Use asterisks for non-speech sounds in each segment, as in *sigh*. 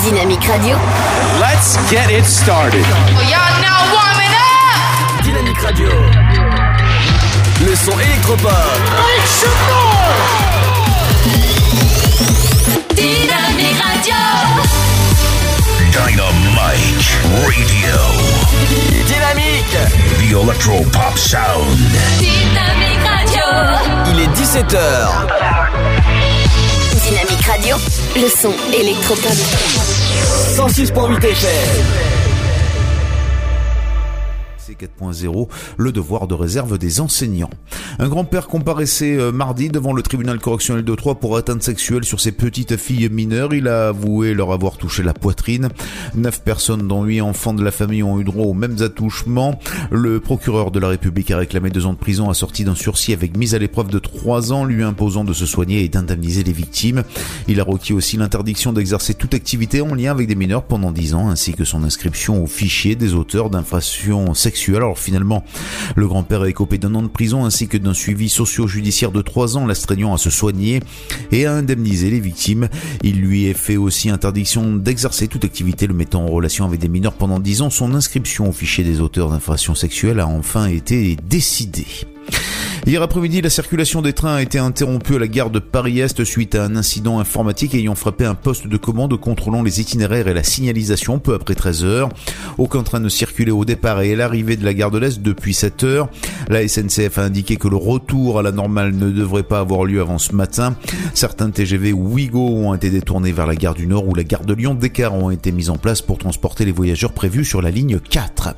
Dynamique Radio. Let's get it started. Y'all now warming up. Dynamique Radio. Le son électropop. Dynamique Radio. Dynamite Radio. Dynamique. The Electro Pop Sound. Dynamique Radio. Il est 17h. Radio. Le son électropop. 106.8 FM. C'est 4.0, le devoir de réserve des enseignants. Un grand-père comparaissait euh, mardi devant le tribunal correctionnel de Troyes pour atteinte sexuelle sur ses petites filles mineures. Il a avoué leur avoir touché la poitrine. Neuf personnes, dont huit enfants de la famille, ont eu droit aux mêmes attouchements. Le procureur de la République a réclamé deux ans de prison assorti d'un sursis avec mise à l'épreuve de trois ans, lui imposant de se soigner et d'indemniser les victimes. Il a requis aussi l'interdiction d'exercer toute activité en lien avec des mineurs pendant dix ans, ainsi que son inscription au fichier des auteurs d'infractions sexuelles. Alors finalement, le grand-père a écopé d'un an de prison ainsi que d'un suivi socio-judiciaire de trois ans, l'astreignant à se soigner et à indemniser les victimes. Il lui est fait aussi interdiction d'exercer toute activité le mettant en relation avec des mineurs pendant dix ans. Son inscription au fichier des auteurs d'infractions sexuelles a enfin été décidée. Hier après-midi, la circulation des trains a été interrompue à la gare de Paris-Est suite à un incident informatique ayant frappé un poste de commande contrôlant les itinéraires et la signalisation peu après 13 heures. Aucun train ne circulait au départ et à l'arrivée de la gare de l'Est depuis 7 heures. La SNCF a indiqué que le retour à la normale ne devrait pas avoir lieu avant ce matin. Certains TGV Ouigo ont été détournés vers la gare du Nord ou la gare de Lyon. Des cars ont été mis en place pour transporter les voyageurs prévus sur la ligne 4.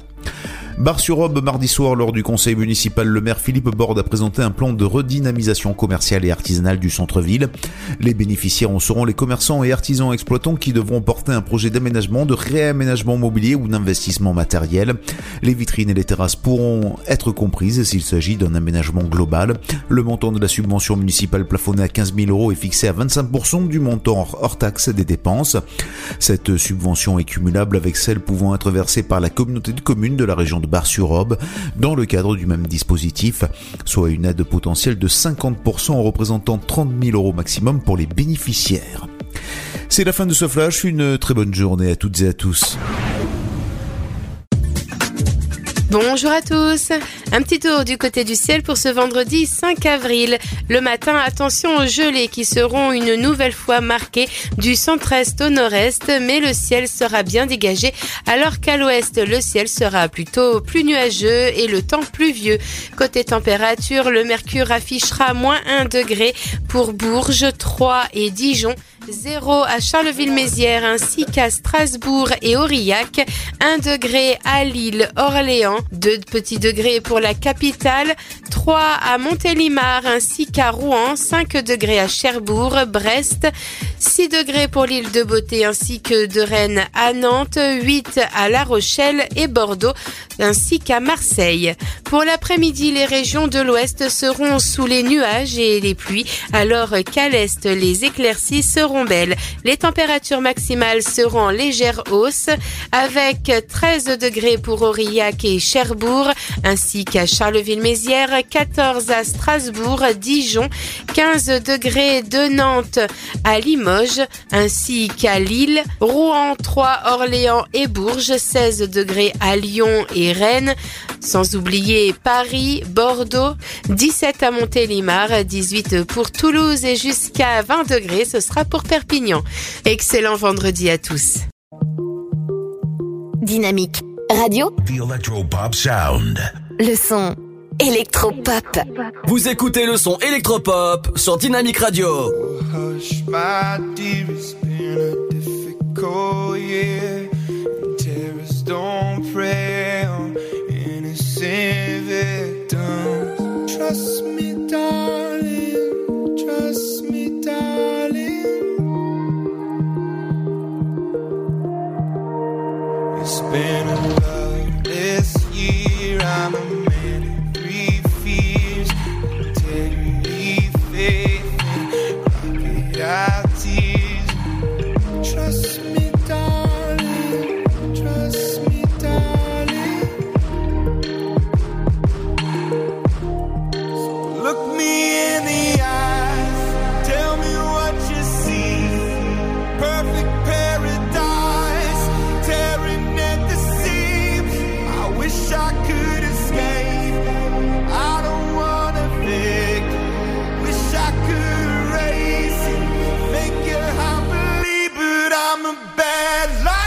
Bar-sur-Aube, mardi soir, lors du conseil municipal, le maire Philippe Borde a présenté un plan de redynamisation commerciale et artisanale du centre-ville. Les bénéficiaires en seront les commerçants et artisans exploitants qui devront porter un projet d'aménagement, de réaménagement mobilier ou d'investissement matériel. Les vitrines et les terrasses pourront être comprises s'il s'agit d'un aménagement global. Le montant de la subvention municipale plafonnée à 15 000 euros est fixé à 25% du montant hors taxe des dépenses. Cette subvention est cumulable avec celle pouvant être versée par la communauté de communes de la région de Bar-sur-Aube dans le cadre du même dispositif, soit une aide potentielle de 50% en représentant 30 000 euros maximum pour les bénéficiaires. C'est la fin de ce flash, une très bonne journée à toutes et à tous. Bonjour à tous. Un petit tour du côté du ciel pour ce vendredi 5 avril. Le matin, attention aux gelées qui seront une nouvelle fois marquées du centre-est au nord-est, mais le ciel sera bien dégagé alors qu'à l'ouest, le ciel sera plutôt plus nuageux et le temps pluvieux. Côté température, le mercure affichera moins 1 degré pour Bourges, Troyes et Dijon. 0 à Charleville-Mézières ainsi qu'à Strasbourg et Aurillac, 1 degré à Lille, Orléans, 2 petits degrés pour la capitale, 3 à Montélimar ainsi qu'à Rouen, 5 degrés à Cherbourg, Brest, 6 degrés pour l'île de Beauté ainsi que de Rennes à Nantes, 8 à La Rochelle et Bordeaux ainsi qu'à Marseille. Pour l'après-midi, les régions de l'ouest seront sous les nuages et les pluies, alors qu'à l'est, les éclaircies seront Les températures maximales seront en légère hausse avec 13 degrés pour Aurillac et Cherbourg ainsi qu'à Charleville-Mézières, 14 à Strasbourg, Dijon, 15 degrés de Nantes à Limoges ainsi qu'à Lille, Rouen, 3, Orléans et Bourges, 16 degrés à Lyon et Rennes, sans oublier Paris, Bordeaux, 17 à Montélimar, 18 pour Toulouse et jusqu'à 20 degrés, ce sera pour Perpignan. Excellent vendredi à tous. Dynamique Radio. The Electro Pop Sound. Le son électropop. Vous écoutez le son électropop sur Dynamique Radio. Hush, my dear, it's been a difficult year. And terrorists don't prey on innocent victims. Trust me, darling. It's a bad life.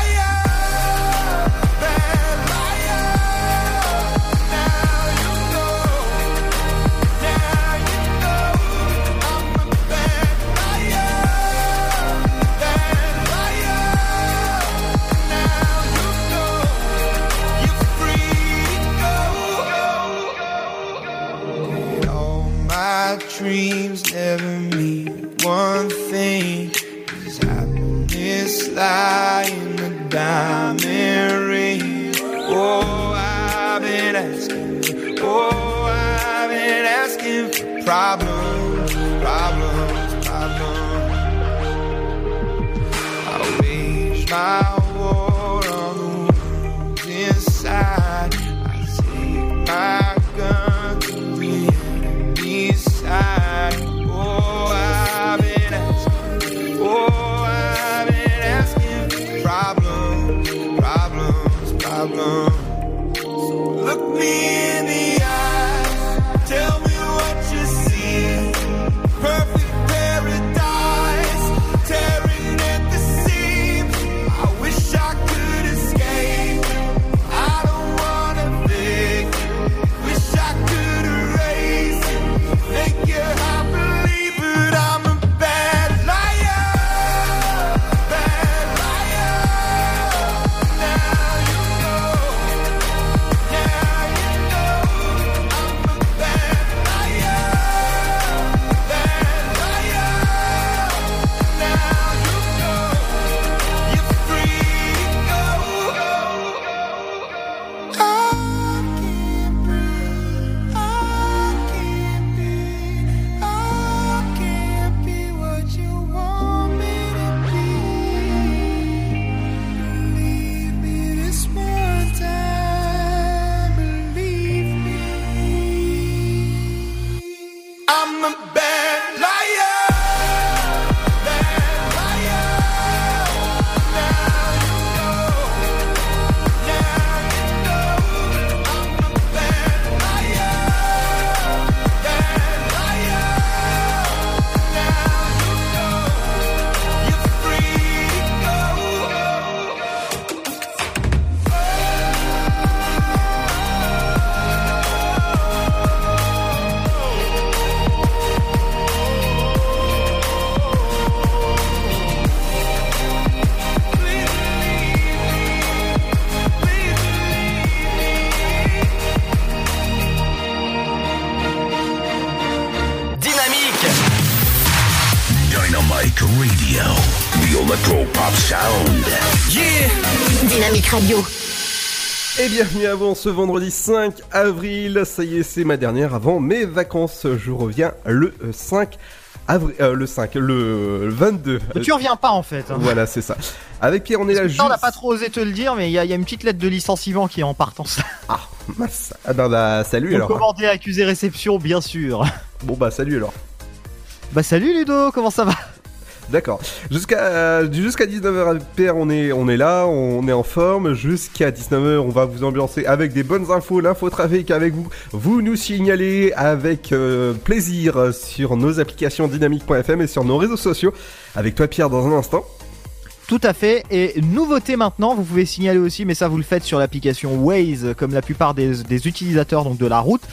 In the diamond ring? Oh, I've been asking. Oh, I've been asking for problems, problems, problems. I wage my war on the wounds inside. I take my I'm a bad The Electro Pop Sound. Yeah Dynamique Radio. Et bienvenue avant ce vendredi 5 avril. Ça y est, c'est ma dernière avant mes vacances. Je reviens le euh, 5 avril. euh, le 5, le 22. Mais tu reviens pas en fait. hein. Voilà, c'est ça. Avec Pierre, on est là ça, on n'a juste- pas trop osé te le dire, mais il y, a il y a une petite lettre de licenciement qui est en partance. Ah, mince. Ah, bah, bah, salut alors. commander accusé réception, bien sûr. Bon, bah, salut alors. Bah salut Ludo, comment ça va? D'accord. Jusqu'à euh, jusqu'à 19h Pierre, on est on est là, on est en forme. Jusqu'à 19h, on va vous ambiancer avec des bonnes infos, l'infotrafic avec vous. Vous nous signalez avec euh, plaisir sur nos applications dynamique.fm et sur nos réseaux sociaux. Avec toi Pierre dans un instant. Tout à fait. Et nouveauté maintenant, vous pouvez signaler aussi, mais ça vous le faites sur l'application Waze, comme la plupart des, utilisateurs de la route.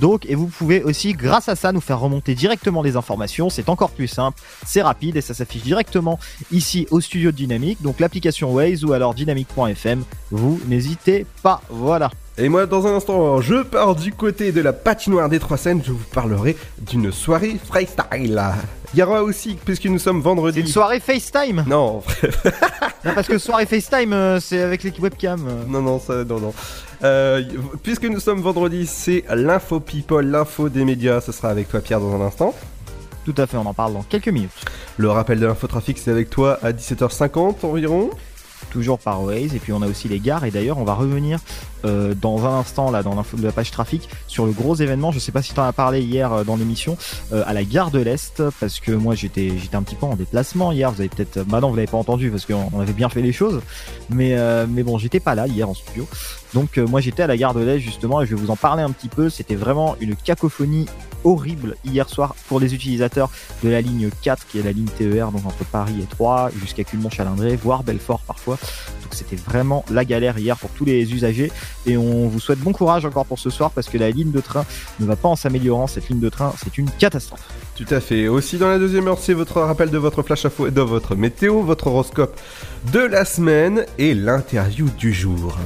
Donc, et vous pouvez aussi, grâce à ça, nous faire remonter directement les informations. C'est encore plus simple, c'est rapide et ça s'affiche directement ici au studio de Dynamique. Donc l'application Waze ou alors dynamique.fm. Vous n'hésitez pas. Voilà. Et moi, dans un instant, je pars du côté de la patinoire des Trois Seines. Je vous parlerai d'une soirée freestyle. Il y aura aussi, puisque nous sommes vendredi. Une soirée FaceTime? Non, Non, parce que soirée FaceTime, euh, c'est avec l'équipe webcam. euh. Non, non, ça, non, non. Euh, puisque nous sommes vendredi, c'est l'info people, l'info des médias. Ce sera avec toi, Pierre, dans un instant. Tout à fait, on en parle dans quelques minutes. Le rappel de l'infotrafic, c'est avec toi à 17h50 environ. Toujours par Waze. Et puis on a aussi les gares. Et d'ailleurs, on va revenir euh, dans un instant là dans la page trafic sur le gros événement. Je sais pas si tu en as parlé hier euh, dans l'émission euh, à la gare de l'Est parce que moi j'étais j'étais un petit peu en déplacement hier. Vous avez peut-être bah non vous l'avez pas entendu parce qu'on on avait bien fait les choses. Mais euh, mais bon j'étais pas là hier en studio. Donc euh, moi j'étais à la gare de l'Est justement et je vais vous en parler un petit peu. C'était vraiment une cacophonie horrible hier soir pour les utilisateurs de la ligne 4 qui est la ligne TER donc entre Paris et Troyes jusqu'à Culmont-Chalindré voire Belfort parfois donc c'était vraiment la galère hier pour tous les usagers et on vous souhaite bon courage encore pour ce soir parce que la ligne de train ne va pas en s'améliorant cette ligne de train c'est une catastrophe Tout à fait. Aussi dans la deuxième heure, c'est votre rappel de votre flash info et de votre météo, votre horoscope de la semaine et l'interview du jour.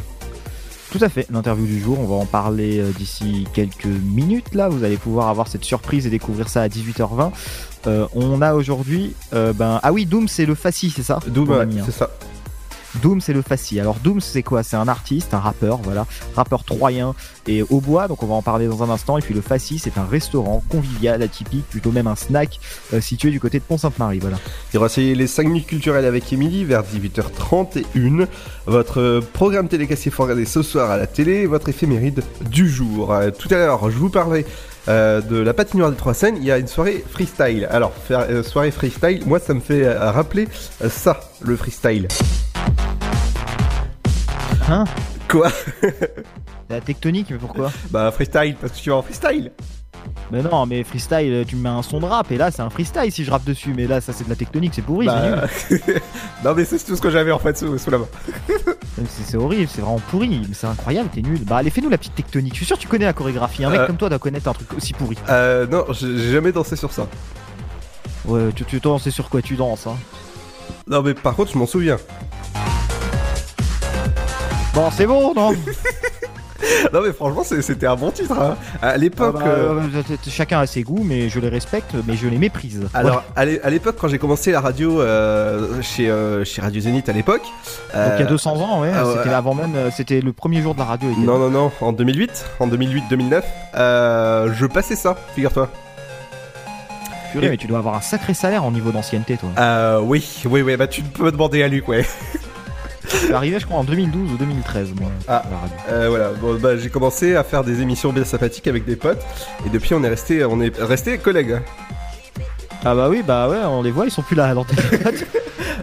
Tout à fait, l'interview du jour, on va en parler euh, d'ici quelques minutes là, vous allez pouvoir avoir cette surprise et découvrir ça à 18h20. Euh, on a aujourd'hui, euh, ben, ah oui, Doom c'est le Fassi, c'est ça? Doom, ouais, c'est ça. Doom c'est le Fassi. Alors Doom c'est quoi? C'est un artiste, un rappeur, voilà, rappeur troyen et au bois, donc on va en parler dans un instant. Et puis le Fassi c'est un restaurant convivial, atypique, plutôt même un snack euh, situé du côté de Pont-Sainte-Marie, voilà. Il y aura aussi les 5 minutes culturelles avec Émilie vers 18h31. Votre euh, programme télé qu'est-ce qu'il faut regarder ce soir à la télé et votre éphéméride du jour. Euh, tout à l'heure, je vous parlais de la patinoire des Trois Seines. Il y a une soirée freestyle. Alors, soirée freestyle, moi ça me fait rappeler ça, le freestyle. Hein Quoi *laughs* La tectonique, mais pourquoi Bah, freestyle, parce que tu vas en freestyle. Mais non, mais freestyle, tu me mets un son de rap et là c'est un freestyle si je rappe dessus. Mais là, ça c'est de la tectonique, c'est pourri, Bah, c'est nul. *laughs* non, mais c'est tout ce que j'avais en fait sous, sous la main. *laughs* C'est c'est horrible, c'est vraiment pourri, mais c'est incroyable, t'es nul. Bah allez, fais-nous la petite tectonique. Je suis sûr que tu connais la chorégraphie. Un mec Euh. comme toi doit connaître un truc aussi pourri. Euh, non, j'ai jamais dansé sur ça. Ouais, tu, tu danses, sur quoi tu danses, hein. Non, mais par contre, je m'en souviens. Bon, c'est bon, non *laughs* Non, mais franchement, c'était un bon titre. hein. À l'époque. Ah bah, euh, euh, Chacun a ses goûts, mais je les respecte, mais je les méprise. *laughs* Alors, à l'é- à l'époque, quand j'ai commencé la radio euh, chez, euh, chez Radio Zénith à l'époque. Donc il y a euh, 200 ans, ouais, ah ouais. c'était avant même, c'était le premier jour de la radio. Non, non, non, en 2008, en 2008-2009, euh, je passais ça, figure-toi. Purée, mais tu dois avoir un sacré salaire en niveau d'ancienneté, toi. Euh, oui, oui, oui, bah tu peux me demander à Luc, ouais. *laughs* Suis arrivé, je crois, en 2012 ou 2013, moi. Ah. à la radio. Euh, voilà, bon, bah, j'ai commencé à faire des émissions bien sympathiques avec des potes, et depuis on est resté, on est resté collègues. Ah bah oui, bah ouais, on les voit, ils sont plus là à l'antenne. *laughs*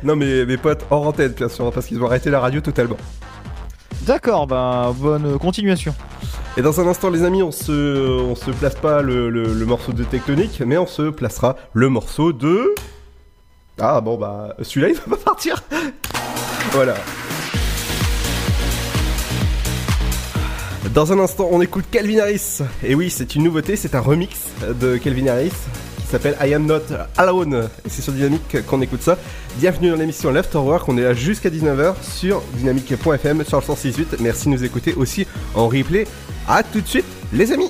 Non, mais mes potes hors antenne, bien sûr, parce qu'ils ont arrêté la radio totalement. D'accord, bah bonne continuation. Et dans un instant, les amis, on se, on se place pas le, le- le morceau de Tectonique, mais on se placera le morceau de. Ah bon, bah, celui-là, il va pas partir. Voilà. Dans un instant, on écoute Calvin Harris. Et oui, c'est une nouveauté, c'est un remix de Calvin Harris qui s'appelle I Am Not Alone. Et c'est sur Dynamique qu'on écoute ça. Bienvenue dans l'émission Leftover, on est là jusqu'à 19h sur dynamique.fm sur le 106.8. Merci de nous écouter aussi en replay. À tout de suite, les amis.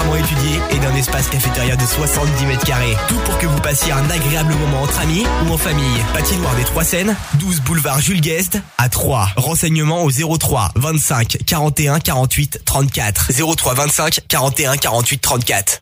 étudiée et d'un espace cafétéria de 70 mètres carrés. Tout pour que vous passiez un agréable moment entre amis ou en famille. Patinoire des Trois Seines, 12 boulevard Jules Guest à 3. Renseignements au 03 25 41 48 34. 03 25 41 48 34.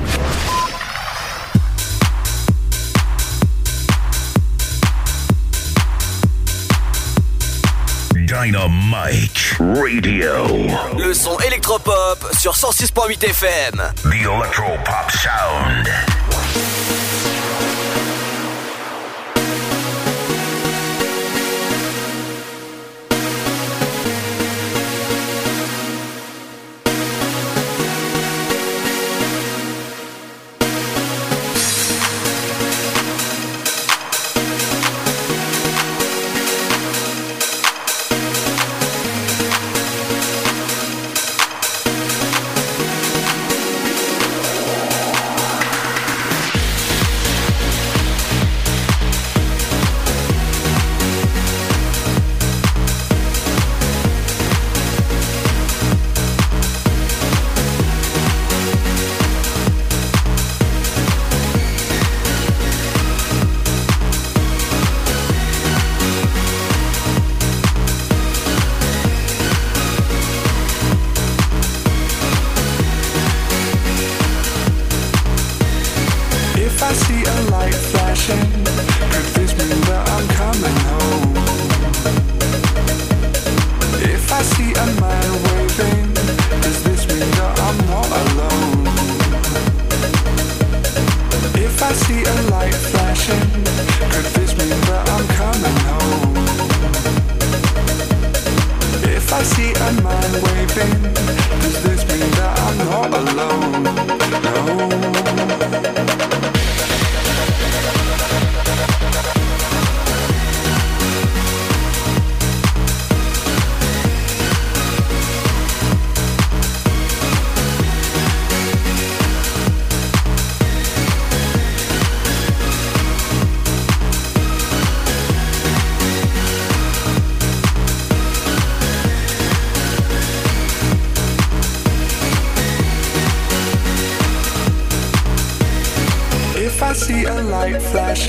Dynamite Radio. Le son électropop sur 106.8 FM. The Electro Pop Sound.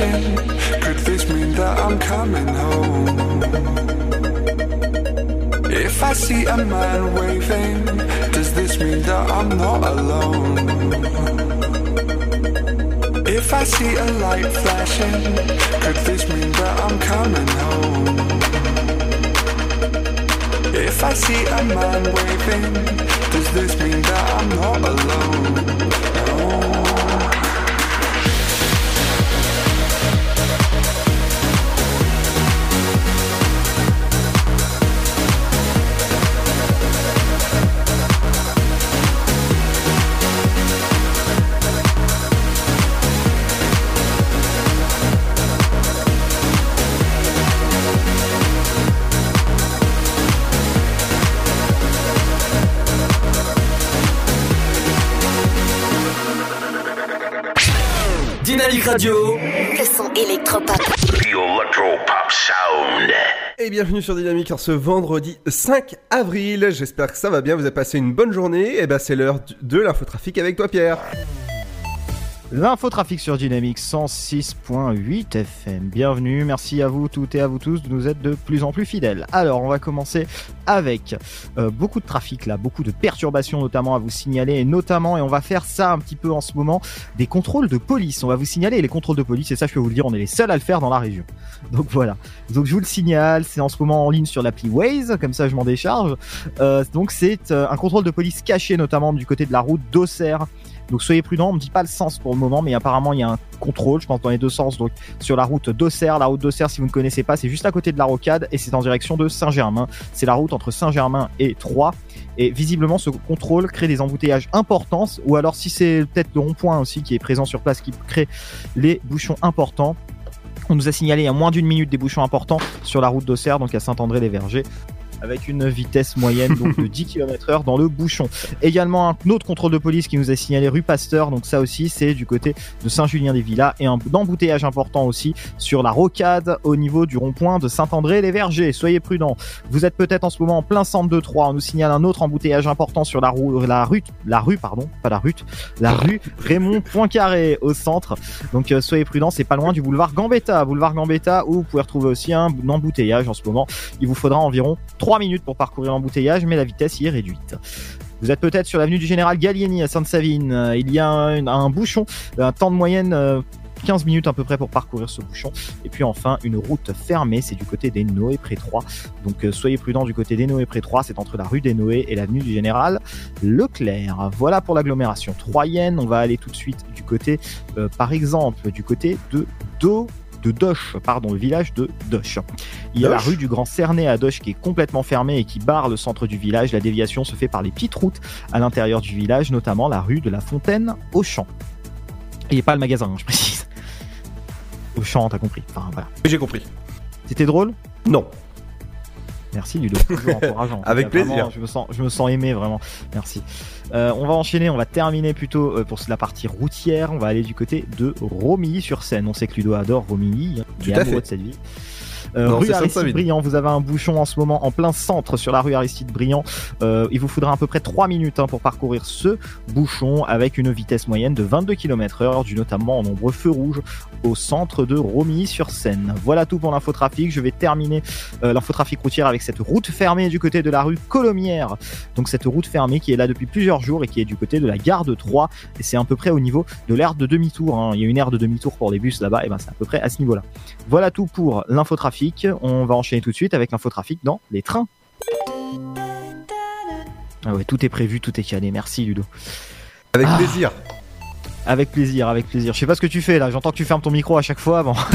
attention bienvenue sur Dynamique en ce vendredi 5 avril. J'espère que ça va bien, vous avez passé une bonne journée. Et ben c'est l'heure de l'infotrafic avec toi Pierre. L'infotrafic sur Dynamique 106.8 FM. Bienvenue, merci à vous toutes et à vous tous de nous être de plus en plus fidèles. Alors, on va commencer avec euh, beaucoup de trafic là, beaucoup de perturbations notamment à vous signaler, et notamment, et on va faire ça un petit peu en ce moment, des contrôles de police. On va vous signaler les contrôles de police, et ça je peux vous le dire, on est les seuls à le faire dans la région. *laughs* Donc voilà. Donc je vous le signale, c'est en ce moment en ligne sur l'appli Waze, comme ça je m'en décharge. Euh, donc c'est euh, un contrôle de police caché notamment du côté de la route d'Auxerre. Donc soyez prudents, on me dit pas le sens pour le moment, mais apparemment il y a un contrôle, je pense dans les deux sens, donc sur la route d'Auxerre. La route d'Auxerre, si vous ne connaissez pas, c'est juste à côté de la rocade et c'est en direction de Saint-Germain. C'est la route entre Saint-Germain et Troyes. Et visiblement, ce contrôle crée des embouteillages importants, ou alors si c'est peut-être le rond-point aussi qui est présent sur place qui crée les bouchons importants. On nous a signalé il y a moins d'une minute des bouchons importants sur la route d'Auxerre, donc à Saint-André-les-Vergers avec une vitesse moyenne donc de *laughs* 10 km heure dans le bouchon. Également un autre contrôle de police qui nous a signalé rue Pasteur, donc ça aussi c'est du côté de Saint-Julien-des-Villas et un embouteillage important aussi sur la rocade au niveau du rond-point de Saint-André-les-Vergers. Soyez prudents. Vous êtes peut-être en ce moment en plein centre de Troyes. On nous signale un autre embouteillage important sur la, rue, la rue, la rue, pardon, pas la rue, la rue Raymond Poincaré au centre. Donc euh, soyez prudents, c'est pas loin du boulevard Gambetta, boulevard Gambetta où vous pouvez retrouver aussi un embouteillage en ce moment. Il vous faudra environ 3 minutes pour parcourir l'embouteillage, mais la vitesse y est réduite. Vous êtes peut-être sur l'avenue du Général Gallieni à Sainte-Savine. Euh, Il y a un, bouchon, un temps de moyenne euh, 15 minutes à peu près pour parcourir ce bouchon. Et puis enfin, une route fermée, c'est du côté des Noé pré 3. Donc euh, soyez prudents du côté des Noé pré 3, c'est entre la rue des Noé et l'avenue du Général Leclerc. Voilà pour l'agglomération troyenne. On va aller tout de suite du côté, euh, par exemple, du côté de Do de Doche, pardon, le village de Doche. Il y a la rue du Grand Cernet à Doche qui est complètement fermée et qui barre le centre du village. La déviation se fait par les petites routes à l'intérieur du village, notamment la rue de la Fontaine au Champ. Et pas le magasin, hein, je précise. Au Champ, t'as compris. Enfin, voilà. J'ai compris. C'était drôle? Non. Merci Ludo, *laughs* toujours encourageant. Avec Vraiment, plaisir. je me sens, je me sens aimé vraiment. Merci. Euh, on va enchaîner, on va terminer plutôt euh, pour la partie routière. On va aller du côté de Romilly-sur-Seine. On sait que Ludo adore Romilly. Il est amoureux fait. de cette ville. Euh, Non, rue Aristide. Briand, vous avez un bouchon en ce moment en plein centre sur la rue Aristide Briand. Euh, il vous faudra à peu près 3 minutes hein, pour parcourir ce bouchon avec une vitesse moyenne de 22 km heure, dû notamment aux nombreux feux rouges au centre de Romilly-sur-Seine. Voilà tout pour l'infotrafic. Je vais terminer euh, l'infotrafic routière avec cette route fermée du côté de la rue Colomière. Donc cette route fermée qui est là depuis plusieurs jours et qui est du côté de la gare de Troyes. Et c'est à peu près au niveau de l'aire de demi-tour. hein. Il y a une aire de demi-tour pour les bus là-bas. Et ben c'est à peu près à ce niveau-là. Voilà tout pour l'infotrafic. On va enchaîner tout de suite avec l'infotrafic dans les trains. Ah ouais, tout est prévu, tout est calé. Merci Ludo. Avec Ah. plaisir. Avec plaisir, avec plaisir. Je sais pas ce que tu fais là, j'entends que tu fermes ton micro à chaque fois avant. *laughs*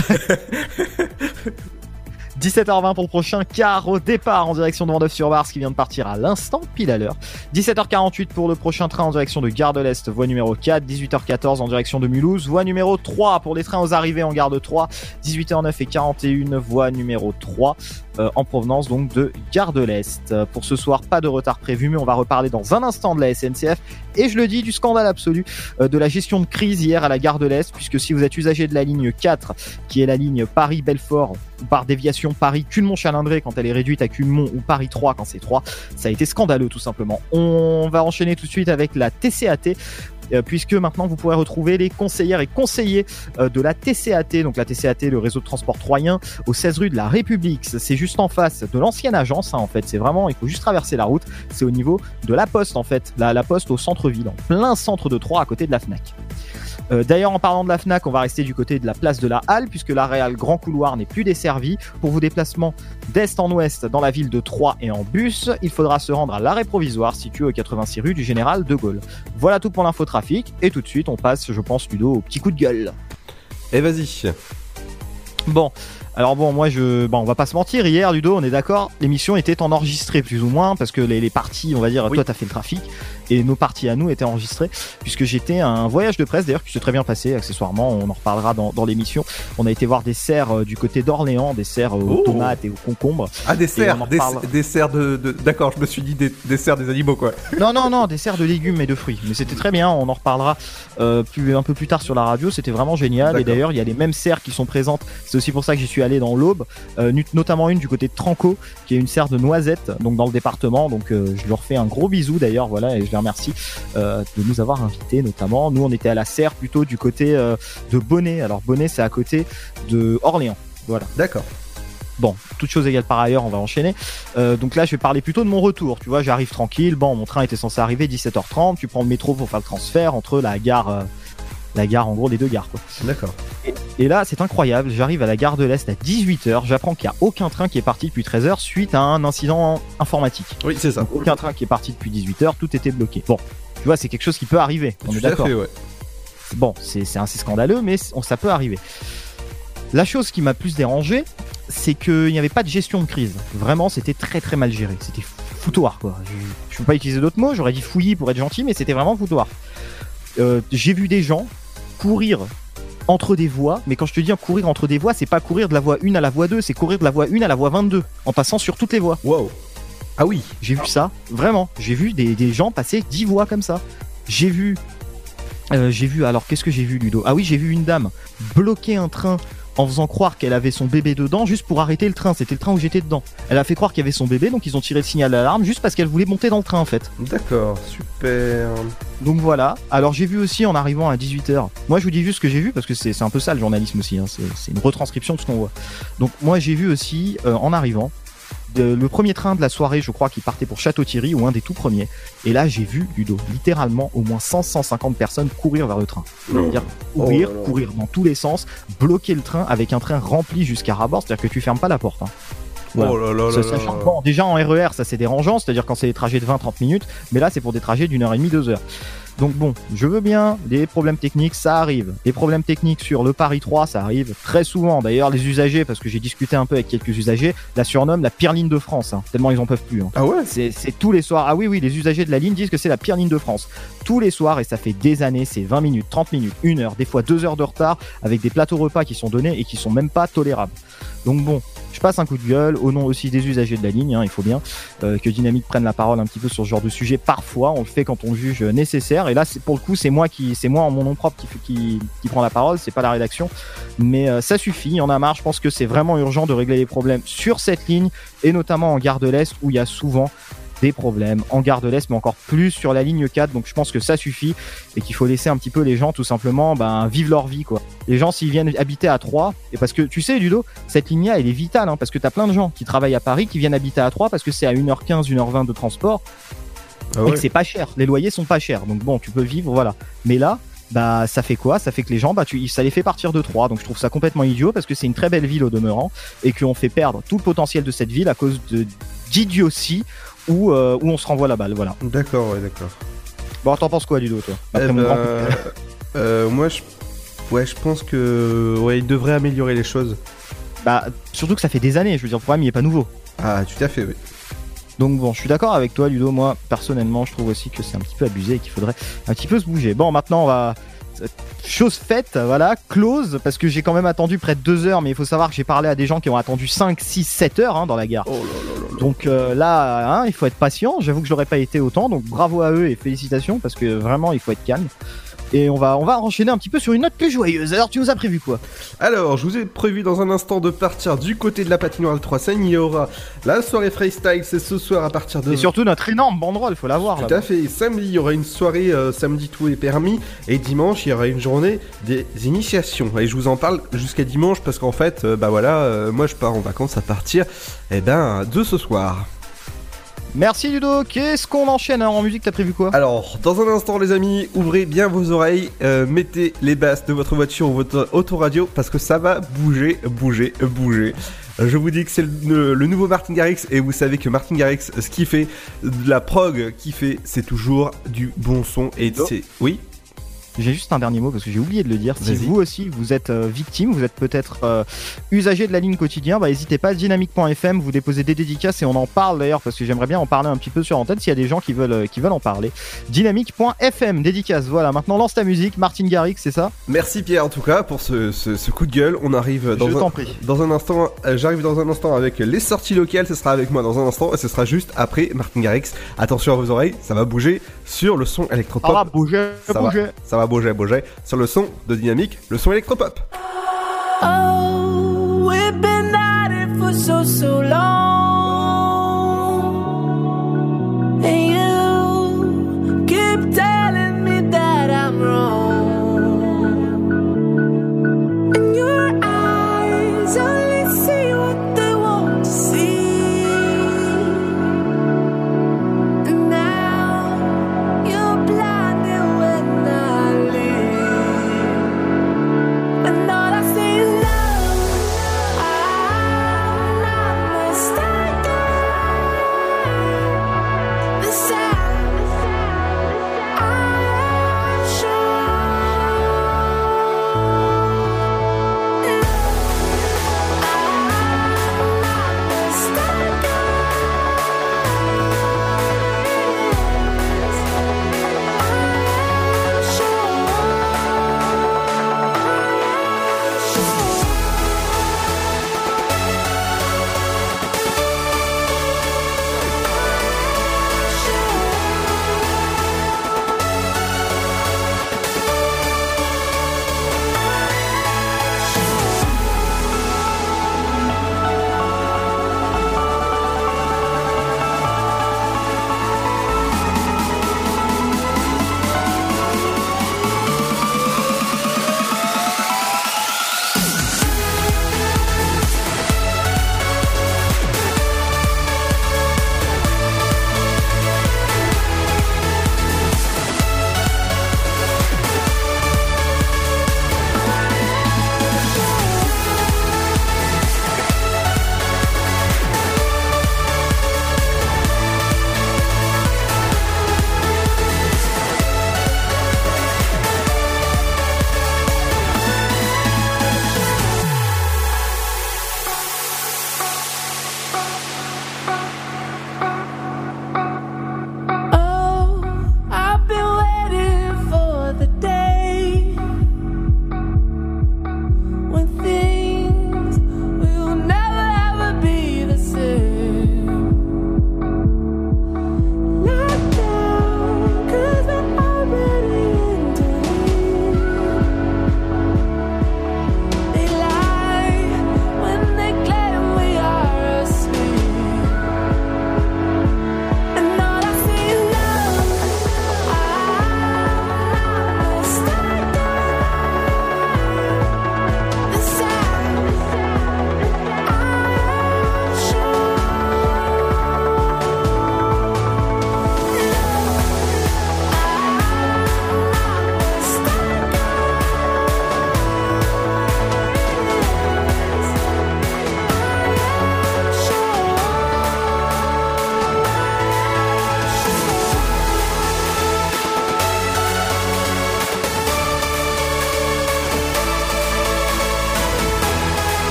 17h20 pour le prochain car au départ en direction de Vendœuvre-sur-Vars qui vient de partir à l'instant pile à l'heure. 17h48 pour le prochain train en direction de Gare de l'Est, voie numéro 4. 18h14 en direction de Mulhouse, voie numéro 3 pour les trains aux arrivées en gare de 3. 18h09 et 41, voie numéro 3 euh, en provenance donc de Gare de l'Est. Euh, Pour ce soir, pas de retard prévu, mais on va reparler dans un instant de la SNCF et je le dis du scandale absolu euh, de la gestion de crise hier à la Gare de l'Est, puisque si vous êtes usager de la ligne 4, qui est la ligne Paris-Belfort, par déviation Paris-Culmont-Chalindré quand elle est réduite à Culmont, ou Paris 3 quand c'est 3, ça a été scandaleux tout simplement. On va enchaîner tout de suite avec la TCAT. Euh, puisque maintenant vous pourrez retrouver les conseillères et conseillers euh, de la TCAT, donc la TCAT, le réseau de transport troyen, au 16 rue de la République. C'est juste en face de l'ancienne agence, hein, en fait. C'est vraiment, il faut juste traverser la route. C'est au niveau de la poste, en fait. La, la poste au centre-ville, en plein centre de Troyes, à côté de la FNAC. Euh, D'ailleurs, en parlant de la FNAC, on va rester du côté de la place de la Halle, puisque l'aréal Grand Couloir n'est plus desservi. Pour vos déplacements d'est en ouest dans la ville de Troyes et en bus, il faudra se rendre à l'arrêt provisoire situé au 86 rue du Général de Gaulle. Voilà tout pour l'infotrafic, et tout de suite, on passe, je pense, Ludo, au petit coup de gueule. Et vas-y. Bon, alors bon, moi je, bon, on va pas se mentir. Hier, Ludo, on est d'accord, l'émission était en enregistré plus ou moins parce que les, les parties, on va dire, toi t'as fait le trafic et nos parties à nous étaient enregistrées puisque j'étais à un voyage de presse d'ailleurs qui s'est très bien passé accessoirement. On en reparlera dans, dans l'émission. On a été voir des serres euh, du côté d'Orléans, des serres euh, aux Oh. tomates et aux concombres. Ah, des serres, des, serres de, D'accord, je me suis dit des, des serres des animaux, quoi. *laughs* Non, non, non, des serres de légumes et de fruits. Mais c'était très bien. On en reparlera euh, plus, un peu plus tard sur la radio. C'était vraiment génial. Et d'ailleurs, il y a les mêmes serres qui sont présentes. C'est aussi pour ça que j'y suis allé dans l'Aube. Euh, notamment une du côté de Tranco, qui est une serre de noisettes, donc dans le département. Donc euh, je leur fais un gros bisou d'ailleurs. Voilà, et je remercie euh, de nous avoir invités notamment. Nous, on était à la serre plutôt du côté euh, de Bonnet. Alors Bonnet, c'est à côté de Orléans. Voilà. D'accord. Bon, toute chose égale par ailleurs, on va enchaîner. Euh, donc là, je vais parler plutôt de mon retour. Tu vois, j'arrive tranquille. Bon, mon train était censé arriver 17h30. Tu prends le métro pour faire le transfert entre la gare, euh, la gare en gros des deux gares. Quoi. D'accord. Et, et là, c'est incroyable. J'arrive à la gare de l'Est à 18h. J'apprends qu'il n'y a aucun train qui est parti depuis 13h suite à un incident informatique. Oui, c'est ça. Donc, aucun train qui est parti depuis 18h. Tout était bloqué. Bon, tu vois, c'est quelque chose qui peut arriver. On est Tout à d'accord. fait, ouais. Bon, c'est assez scandaleux, mais on- ça peut arriver. La chose qui m'a plus dérangé, c'est qu'il n'y avait pas de gestion de crise. Vraiment, c'était très très mal géré. C'était fou- foutoir, quoi. Je- Je ne peux pas utiliser d'autres mots, j'aurais dit fouillis pour être gentil, mais c'était vraiment foutoir. Euh, J'ai vu des gens courir entre des voies, mais quand je te dis courir entre des voies, c'est pas courir de la voie 1 à la voie 2, c'est courir de la voie 1 à la voie 22, en passant sur toutes les voies. Wow. Ah oui. J'ai vu ça, vraiment. J'ai vu des, des gens passer 10 voies comme ça. J'ai vu. euh, j'ai vu. Alors, qu'est-ce que j'ai vu, Ludo? Ah oui, j'ai vu une dame bloquer un train en faisant croire qu'elle avait son bébé dedans juste pour arrêter le train. C'était le train où j'étais dedans. Elle a fait croire qu'il y avait son bébé, donc ils ont tiré le signal d'alarme juste parce qu'elle voulait monter dans le train en fait. D'accord, super. Donc voilà. Alors j'ai vu aussi en arrivant à 18h. Moi je vous dis juste ce que j'ai vu parce que c'est un peu ça le journalisme aussi. hein. C'est c'est une retranscription de ce qu'on voit. Donc moi j'ai vu aussi euh, en arrivant de- le premier train de la soirée, je crois, qui partait pour Château-Thierry ou un des tout premiers. Et là j'ai vu Ludo, littéralement au moins 100-150 personnes courir vers le train. C'est-à-dire courir, Oh courir dans tous les sens, bloquer le train avec un train rempli jusqu'à rabord. C'est-à-dire que tu fermes pas la porte. hein. Voilà. Oh là là Ça, là ça. Bon, déjà en RER, ça c'est dérangeant, c'est-à-dire quand c'est des trajets de 20-30 minutes, mais là c'est pour des trajets d'une heure et demie, deux heures. Donc bon, je veux bien, les problèmes techniques, ça arrive. Les problèmes techniques sur le Paris 3, ça arrive très souvent. D'ailleurs, les usagers, parce que j'ai discuté un peu avec quelques usagers, la surnomment la pire ligne de France, hein, tellement ils en peuvent plus. hein. Ah ouais? C'est c'est tous les soirs. Ah oui, oui, les usagers de la ligne disent que c'est la pire ligne de France. Tous les soirs, et ça fait des années, c'est 20 minutes, 30 minutes, 1 heure, des fois 2 heures de retard, avec des plateaux repas qui sont donnés et qui sont même pas tolérables. Donc bon, je passe un coup de gueule au nom aussi des usagers de la ligne. hein, il faut bien euh, que Dynamique prenne la parole un petit peu sur ce genre de sujet. Parfois, on le fait quand on juge nécessaire. Et là, pour le coup, c'est moi qui, c'est moi en mon nom propre qui, qui prend la parole. C'est pas la rédaction. Mais euh, ça suffit. Il y en a marre. Je pense que c'est vraiment urgent de régler les problèmes sur cette ligne et notamment en gare de l'Est où il y a souvent des problèmes en gare de l'Est, mais encore plus sur la ligne 4. Donc je pense que ça suffit et qu'il faut laisser un petit peu les gens tout simplement ben, vivre leur vie. quoi. Les gens, s'ils viennent habiter à Troyes, et parce que tu sais, Ludo, cette ligne-là, elle est vitale, hein, parce que tu as plein de gens qui travaillent à Paris qui viennent habiter à Troyes parce que c'est à 1h15, 1h20 de transport Ah et que c'est pas cher. Les loyers sont pas chers. Donc bon, tu peux vivre, voilà. Mais là, bah ça fait quoi? Ça fait que les gens, bah tu, ça les fait partir de Troyes. Donc je trouve ça complètement idiot parce que c'est une très belle ville au demeurant et qu'on fait perdre tout le potentiel de cette ville à cause de d'idiotie où, euh, où on se renvoie la balle. Voilà. D'accord, ouais, d'accord. Bon, t'en penses quoi, Ludo, toi Après Eh mon ben, grand gueule. euh, moi, je, ouais, je pense que, ouais, il devrait améliorer les choses. Bah, surtout que ça fait des années. Je veux dire, le problème, il est pas nouveau. Ah, tout à fait, oui. Donc bon, je suis d'accord avec toi, Ludo. Moi, personnellement, je trouve aussi que c'est un petit peu abusé et qu'il faudrait un petit peu se bouger. Bon, maintenant, on va chose faite, voilà, close, parce que j'ai quand même attendu près de deux heures, mais il faut savoir que j'ai parlé à des gens qui ont attendu 5, 6, 7 heures hein, dans la gare. Donc euh, là, hein, il faut être patient. J'avoue que je l'aurais pas été autant, donc bravo à eux et félicitations, parce que vraiment, il faut être calme. Et on va, on va enchaîner un petit peu sur une note plus joyeuse. Alors, tu nous as prévu quoi? Alors, je vous ai prévu dans un instant de partir du côté de la patinoire de Trois. Il y aura la soirée freestyle, c'est ce soir à partir de. Et surtout notre énorme banderole, faut la voir. Tout à fait. Samedi, il y aura une soirée, euh, samedi tout est permis. Et dimanche, il y aura une journée des initiations. Et je vous en parle jusqu'à dimanche parce qu'en fait, euh, bah voilà, euh, moi je pars en vacances à partir eh ben, de ce soir. Merci Ludo. Qu'est-ce qu'on enchaîne hein, en musique T'as prévu quoi? Alors, dans un instant, les amis, ouvrez bien vos oreilles, euh, mettez les basses de votre voiture ou votre autoradio parce que ça va bouger, bouger, bouger. Je vous dis que c'est le, le nouveau Martin Garrix et vous savez que Martin Garrix, ce qu'il fait, la prog qu'il fait, c'est toujours du bon son et c'est. Oui? J'ai juste un dernier mot parce que j'ai oublié de le dire. Si vous aussi vous êtes euh, victime, vous êtes peut-être euh, usager de la ligne quotidien, bah n'hésitez pas dynamique.fm, vous déposez des dédicaces et on en parle d'ailleurs parce que j'aimerais bien en parler un petit peu sur antenne s'il y a des gens qui veulent euh, qui veulent en parler. Dynamique.fm dédicace. Voilà, maintenant lance ta musique, Martin Garrix, c'est ça? Merci Pierre en tout cas pour ce, ce- ce coup de gueule. On arrive dans Je un, t'en prie. dans un instant. euh, J'arrive dans un instant avec les sorties locales. Ce sera avec moi dans un instant et ce sera juste après Martin Garrix. Attention à vos oreilles, ça va bouger sur le son électropop. Ça va bouger, ça bouger. Va, ça va bouger, bouger sur le son de dynamique, le son électropop. Oh.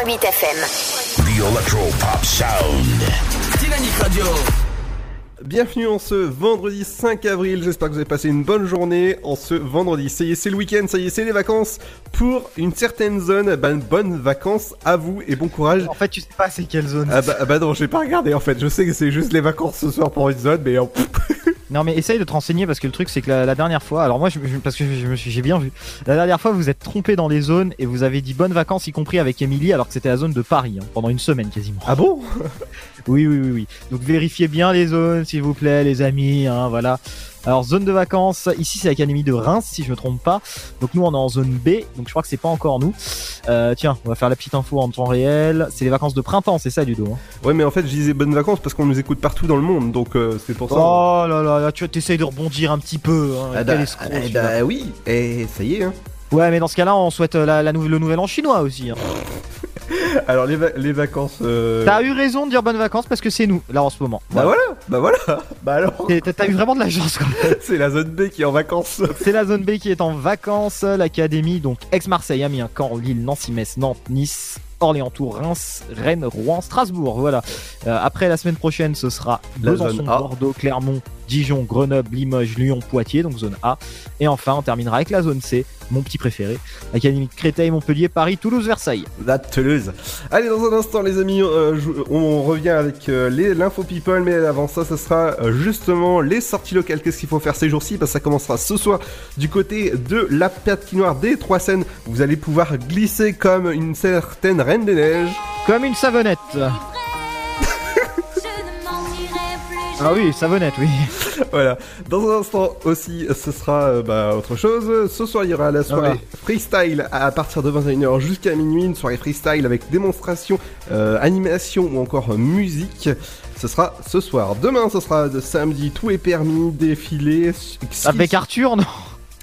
106.8 FM. The Electro Pop Sound. Dynamique Radio. Bienvenue en ce vendredi 5 avril, j'espère que vous avez passé une bonne journée en ce vendredi. Ça y est, c'est le week-end, ça y est, c'est les vacances pour une certaine zone. Ben, bonnes vacances à vous et bon courage. En fait, tu sais pas c'est quelle zone. Ah bah, ah bah non, j'ai pas regardé en fait, je sais que c'est juste les vacances ce soir pour une zone, mais... oh, pff. Non mais essaye de te renseigner parce que le truc c'est que la, la dernière fois, alors moi je, je- parce que je, je me suis- j'ai bien vu, la dernière fois vous êtes trompé dans les zones et vous avez dit bonnes vacances y compris avec Émilie alors que c'était la zone de Paris hein, pendant une semaine quasiment. Ah bon? *laughs* Oui oui oui oui. Donc vérifiez bien les zones s'il vous plaît les amis, hein, voilà. Alors zone de vacances, ici c'est l'académie de Reims si je me trompe pas. Donc nous on est en zone B, donc je crois que c'est pas encore nous. Euh, tiens, on va faire la petite info en temps réel. C'est les vacances de printemps, c'est ça Ludo hein? Ouais, mais en fait, je disais bonnes vacances parce qu'on nous écoute partout dans le monde, donc euh, c'est pour ça. Oh là là, là tu essayes de rebondir un petit peu. Hein, Ah bah, escroc, eh bah oui, et ça y est, hein. Ouais, mais dans ce cas-là, on souhaite euh, la, la nou- le nouvel an chinois aussi. hein. *laughs* Alors les, va- les vacances... euh, T'as eu raison de dire bonnes vacances parce que c'est nous, là en ce moment. Bah voilà, bah voilà, *laughs* bah alors... T'as- eu vraiment de la chance quand même. *laughs* c'est la zone B qui est en vacances. C'est la zone B qui est en vacances, l'académie, donc ex-Marseille, Amiens, Caen, Lille, Nancy, Metz, Nantes, Nice, Orléans, Tours, Reims, Rennes, Rouen, Strasbourg. Voilà. Euh, après la semaine prochaine, ce sera La Besançon. Bordeaux, Clermont, Dijon, Grenoble, Limoges, Lyon, Poitiers, donc zone A. Et enfin, on terminera avec la zone C, mon petit préféré, l'académie de Créteil, Montpellier, Paris, Toulouse, Versailles. La Toulouse. Allez, dans un instant, les amis, euh, on revient avec euh, les l'info people, mais avant ça, ce sera euh, justement les sorties locales. Qu'est-ce qu'il faut faire ces jours-ci? Parce que ça commencera ce soir du côté de la patinoire des Trois Seines. Vous allez pouvoir glisser comme une certaine reine des neiges. Comme une savonnette. Ah oui, savonnette, oui. *laughs* voilà. Dans un instant aussi, ce sera euh, bah, autre chose. Ce soir, il y aura la soirée Ah. freestyle à partir de 21h jusqu'à minuit. Une soirée freestyle avec démonstration, euh, animation ou encore euh, musique. Ce sera ce soir. Demain, ce sera de samedi. Tout est permis. Défilé. Avec Arthur, non?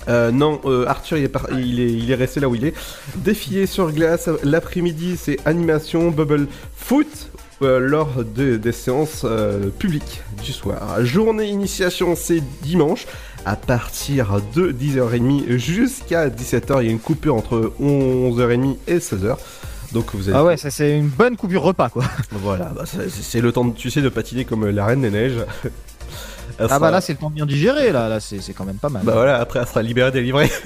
Euh, non, euh, Arthur il est, par- il, est, il est resté là où il est. Défilé sur glace, l'après-midi c'est animation, bubble foot euh, lors de- des séances euh, publiques du soir. Journée initiation c'est dimanche à partir de 10h30 jusqu'à 17h. Il y a une coupure entre 11h30 et 16h. Donc vous. Ah ouais, ça c'est une bonne coupure repas quoi. Voilà, bah, c'est c'est le temps, de, tu sais, de patiner comme la Reine des Neiges. Ah sera- bah là c'est le temps de bien digérer là, là c'est quand même pas mal. Bah voilà, après elle sera libérée, délivrée. *laughs*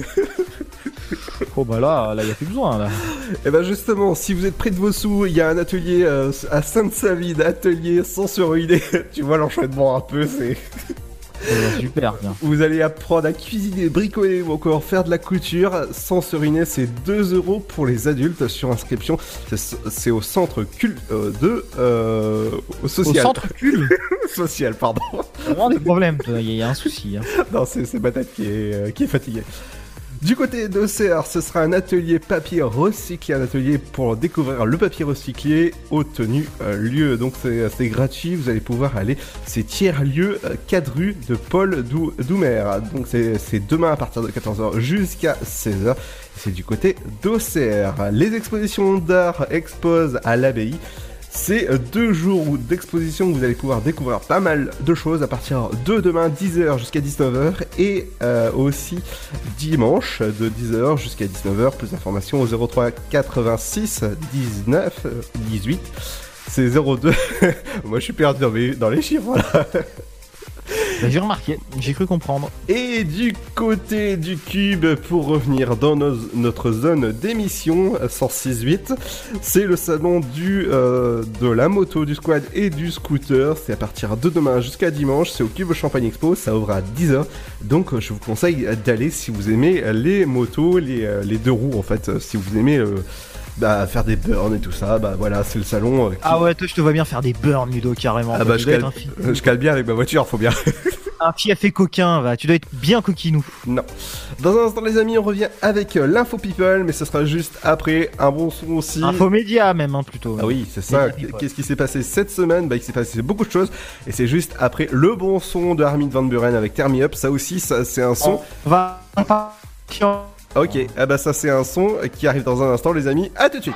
Oh bah là, là y a plus besoin là. Et ben justement, si vous êtes près de vos sous, il y a un atelier euh, à Sainte-Savine, atelier sans se ruiner. *laughs* tu vois l'enchaînement un peu, c'est... super bien. Vous allez apprendre à cuisiner, bricoler ou encore faire de la couture sans se ruiner. C'est 2 euros pour les adultes sur inscription. C'est- au centre cul euh, de... Euh, au social. Au centre cul *laughs* social, pardon. Vraiment des problèmes, il y, a un souci. Hein. non, c'est tête qui est, euh, qui est fatiguée. Du côté de CR, ce sera un atelier papier recyclé, un atelier pour découvrir le papier recyclé au tenu euh, lieu. Donc c'est gratuit, vous allez pouvoir aller. C'est tiers-lieu 4 rue de Paul Dou- Doumer. Donc c'est demain à partir de 14h jusqu'à 16h. C'est du côté d'OCR. Les expositions d'art exposent à l'abbaye. C'est deux jours d'exposition vous allez pouvoir découvrir pas mal de choses à partir de demain 10h jusqu'à 19h et euh, aussi dimanche de 10h jusqu'à 19h. Plus d'informations au 03 86 19 euh, 18. C'est 02. *laughs* Moi je suis perdu dans les chiffres là. *laughs* Bah, j'ai remarqué, j'ai cru comprendre. Et du côté du cube, pour revenir dans notre zone d'émission euh, 106.8, c'est le salon du, euh, de la moto, du squad et du scooter. C'est à partir de demain jusqu'à dimanche. C'est au Cube Champagne Expo. Ça ouvre à 10h. Donc je vous conseille d'aller si vous aimez les motos, les, euh, deux roues en fait. Si vous aimez euh, bah, faire des burns et tout ça, bah voilà, c'est le salon. euh, qui- Ah ouais, toi je te vois bien faire des burns Ludo carrément. Ah bah, je cale, fi- je cale bien avec ma voiture, faut bien. *laughs* un fief et coquin, va. Tu dois être bien coquinou. Non. Dans un instant, les amis, on revient avec euh, l'info people, mais ce sera juste après un bon son aussi. Info média même, hein, plutôt. Ah oui, c'est ça. Qu'est-ce qui s'est passé cette semaine? Bah, il s'est passé beaucoup de choses, et c'est juste après le bon son de Armin Van Buren avec Me Up. Ça aussi, ça, c'est un son. On va. Ok, ah bah ça c'est un son qui arrive dans un instant, les amis. À tout de suite.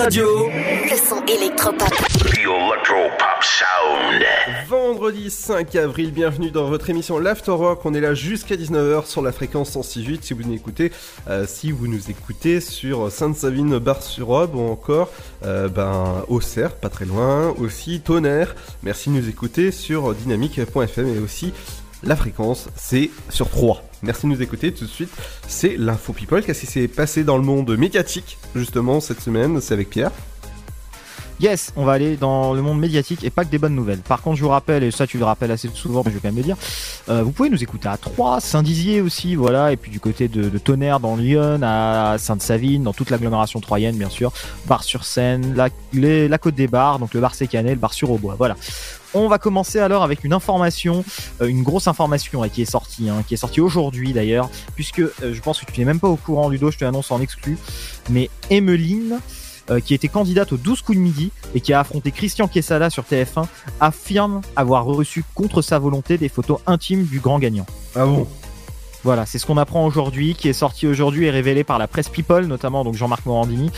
Radio. Le son électropop. Sound. Vendredi 5 avril, bienvenue dans votre émission L'Afterwork. On est là jusqu'à 19h sur la fréquence 106.8 si vous nous écoutez, euh, si vous nous écoutez sur Sainte-Savine, Bar-sur-Aube ou encore euh, ben, Auxerre, pas très loin, aussi Tonnerre. Merci de nous écouter sur dynamique.fm et aussi la fréquence, c'est sur 3. Merci de nous écouter tout de suite. C'est l'info people. Qu'est-ce qui s'est passé dans le monde médiatique justement cette semaine? C'est avec Pierre. Yes, on va aller dans le monde médiatique et pas que des bonnes nouvelles. Par contre, je vous rappelle, et ça tu le rappelles assez souvent, mais je vais quand même le dire, euh, vous pouvez nous écouter à Troyes, Saint-Dizier aussi, voilà, et puis du côté de, Tonnerre dans Lyon, à Sainte-Savine, dans toute l'agglomération troyenne, bien sûr, Bar-sur-Seine, la, Côte des Bars, donc le bar Sécanet, le bar sur Aubois, voilà. On va commencer alors avec une information, euh, une grosse information qui est sortie, hein, qui est sortie aujourd'hui d'ailleurs, puisque euh, je pense que tu n'es même pas au courant, Ludo, je te l'annonce en exclu, mais Emeline, euh, qui était candidate aux 12 coups de midi et qui a affronté Christian Quesada sur TF1, affirme avoir reçu contre sa volonté des photos intimes du grand gagnant. Ah bon? Voilà, c'est ce qu'on apprend aujourd'hui, qui est sorti aujourd'hui et révélé par la presse People, notamment donc Jean-Marc Morandini.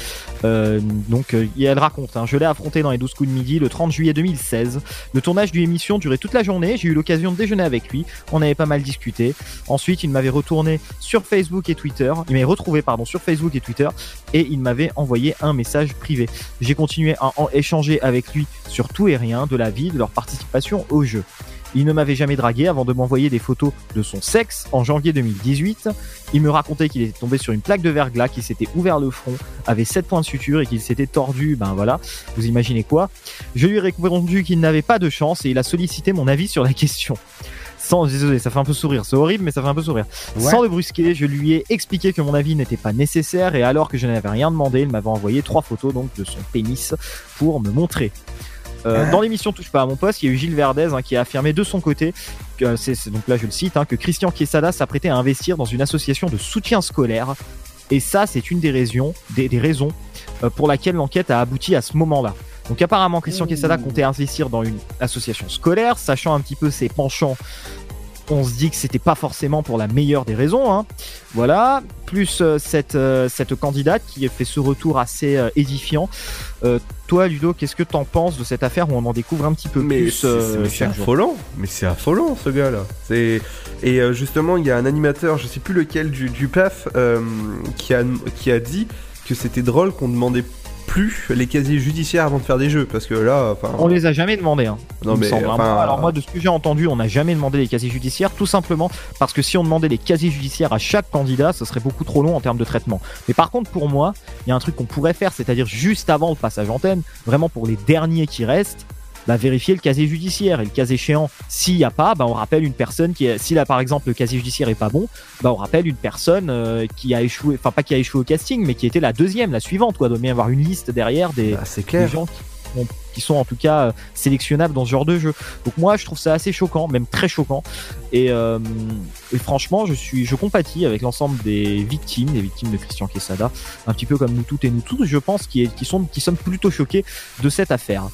Euh, donc, euh, elle raconte, hein, je l'ai affronté dans les 12 coups de midi le 30 juillet 2016. Le tournage d'une émission durait toute la journée. J'ai eu l'occasion de déjeuner avec lui. On avait pas mal discuté. Ensuite, il m'avait retourné sur Facebook et Twitter. Il m'avait retrouvé, pardon, sur Facebook et Twitter. Et il m'avait envoyé un message privé. J'ai continué à en échanger avec lui sur tout et rien de la vie, de leur participation au jeu. Il ne m'avait jamais dragué avant de m'envoyer des photos de son sexe en janvier 2018. Il me racontait qu'il était tombé sur une plaque de verglas, qu'il s'était ouvert le front, avait 7 points de suture et qu'il s'était tordu, ben voilà, vous imaginez quoi? Je lui ai répondu qu'il n'avait pas de chance et il a sollicité mon avis sur la question. Sans, désolé, ça fait un peu sourire, c'est horrible, mais ça fait un peu sourire. Ouais. Sans le brusquer, je lui ai expliqué que mon avis n'était pas nécessaire et alors que je n'avais rien demandé, il m'avait envoyé trois photos donc de son pénis pour me montrer. Euh, Dans l'émission Touche pas à mon poste, il y a eu Gilles Verdez hein, qui a affirmé de son côté que c'est c'est- donc là je le cite hein, que Christian Quesada s'apprêtait à investir dans une association de soutien scolaire et ça c'est une des raisons des, des raisons euh, pour laquelle l'enquête a abouti à ce moment-là. Donc apparemment Christian Quesada comptait investir dans une association scolaire, sachant un petit peu ses penchants. On se dit que c'était pas forcément pour la meilleure des raisons, hein. Voilà, plus euh, cette euh, cette candidate qui fait ce retour assez euh, édifiant. Toi, Ludo, qu'est-ce que t'en penses de cette affaire où on en découvre un petit peu Mais plus c'est euh, mais c'est affolant, mais c'est affolant ce gars-là. Et euh, justement il y a un animateur, je sais plus lequel du, du PAF, euh, qui a qui a dit que c'était drôle qu'on demandait plus les casiers judiciaires avant de faire des jeux parce que là, enfin. On les a jamais demandé. Hein, Non, mais, semble, hein. Alors moi, de ce que j'ai entendu, on n'a jamais demandé les casiers judiciaires, tout simplement parce que si on demandait les casiers judiciaires à chaque candidat, ce serait beaucoup trop long en termes de traitement. Mais par contre, pour moi, il y a un truc qu'on pourrait faire, c'est-à-dire juste avant le passage antenne, vraiment pour les derniers qui restent, bah, vérifier le casier judiciaire. Et le cas échéant, s'il n'y a pas, bah, on rappelle une personne qui, est, si là par exemple le casier judiciaire est pas bon, bah, on rappelle une personne euh, qui a échoué, enfin pas qui a échoué au casting, mais qui était la deuxième, la suivante. Quoi. Il doit bien y avoir une liste derrière des, clair. des gens qui, qui sont en tout cas euh, sélectionnables dans ce genre de jeu. Donc moi, je trouve ça assez choquant, même très choquant. Et, euh, et franchement, je suis, je compatis avec l'ensemble des victimes, des victimes de Christian Quesada, un petit peu comme nous toutes et nous tous, je pense, qui, est, qui sont, qui sommes plutôt choqués de cette affaire.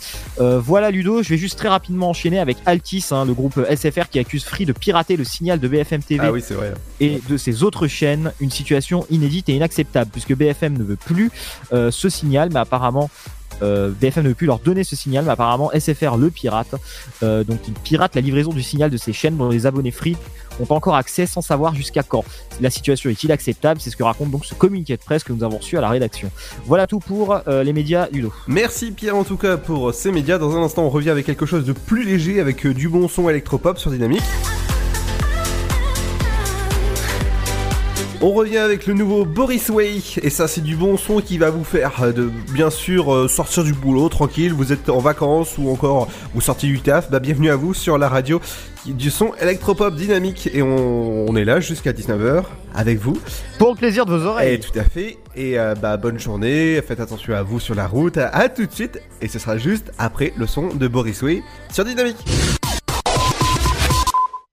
Euh, voilà Ludo, je vais juste très rapidement enchaîner avec Altis, hein, le groupe SFR qui accuse Free de pirater le signal de BFM TV Ah oui, vrai. et de ses autres chaînes, une situation inédite et inacceptable puisque BFM ne veut plus euh, ce signal, mais apparemment euh, BFM ne veut plus leur donner ce signal, mais apparemment SFR le pirate. Euh, donc il pirate la livraison du signal de ces chaînes dont les abonnés free ont encore accès sans savoir jusqu'à quand. La situation est inacceptable, c'est ce que raconte donc ce communiqué de presse que nous avons reçu à la rédaction. Voilà tout pour euh, les médias Ludo. Merci Pierre en tout cas pour ces médias. Dans un instant, on revient avec quelque chose de plus léger avec euh, du bon son électropop sur Dynamique. On revient avec le nouveau Boris Way et ça c'est du bon son qui va vous faire euh, de bien sûr euh, sortir du boulot tranquille, vous êtes en vacances ou encore vous sortez du taf, bah bienvenue à vous sur la radio du son électropop dynamique. Et on, on est là jusqu'à 19h avec vous. Pour le plaisir de vos oreilles. Et tout à fait. Et euh, bah bonne journée, faites attention à vous sur la route, à, à tout de suite. Et ce sera juste après le son de Boris Way sur Dynamique.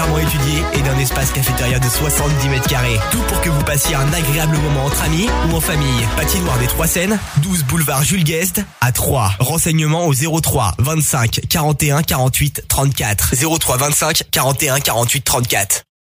particulièrement étudiée et d'un espace cafétéria de 70 mètres carrés. Tout pour que vous passiez un agréable moment entre amis ou en famille. Patinoire des Trois Seines, 12 boulevard Jules Guest à 3. Renseignements au 03 25 41 48 34. 03 25 41 48 34.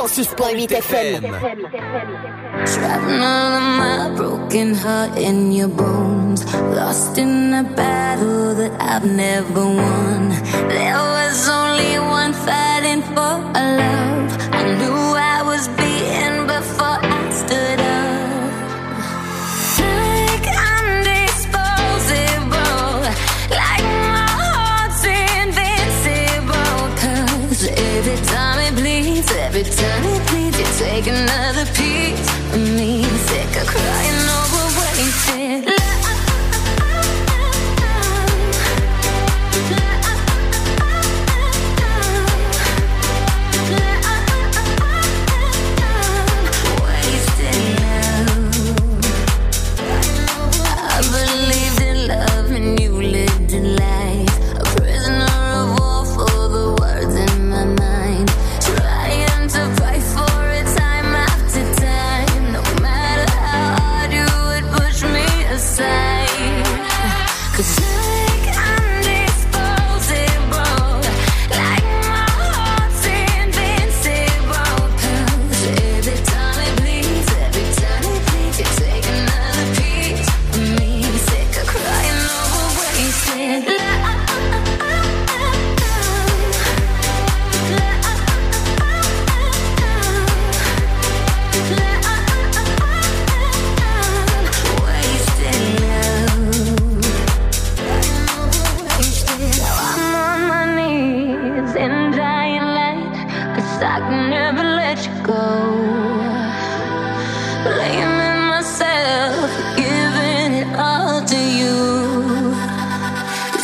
106.8 FM. Trapping all my broken heart in your bones. Lost in a battle that I've never won. There was only one fighting for a love. I knew I was beaten before I stood turn please. You take another. I can never let you go. Blaming myself, giving it all to you.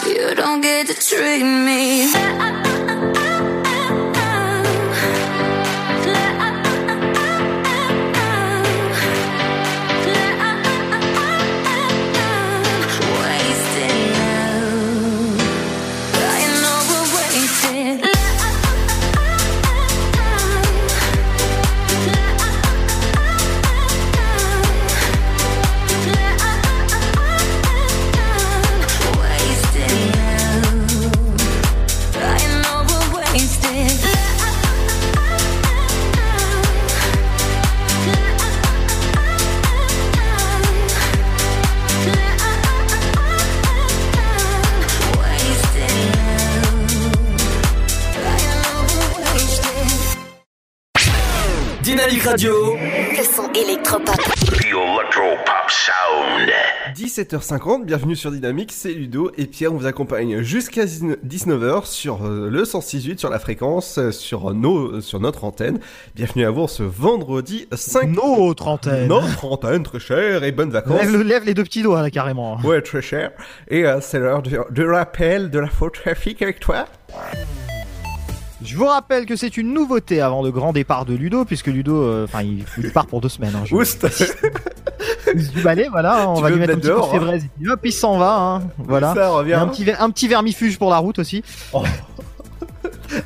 you don't get to treat me. Radio. Le son électropop. The Electro Pop Sound. 17h50, bienvenue sur Dynamique, c'est Ludo et Pierre, on vous accompagne jusqu'à 19h sur euh, le 168, sur la fréquence, euh, sur, nos, sur notre antenne. Bienvenue à vous ce vendredi 5... Notre antenne Notre antenne, très cher, et bonnes vacances. Lève, lève les deux petits doigts là carrément. Ouais, très cher. Et euh, c'est l'heure du, du rappel de la faute trafic avec toi. Je vous rappelle que c'est une nouveauté avant de grand départ de Ludo, puisque Ludo, euh, enfin, il, il part pour deux semaines. hein, je- Oust *laughs* du balai, voilà, on Tu va lui me mettre un petit coup de hein. et hop, il s'en va, hein. voilà. Ça revient. Un petit, ver- un petit vermifuge pour la route aussi. *laughs*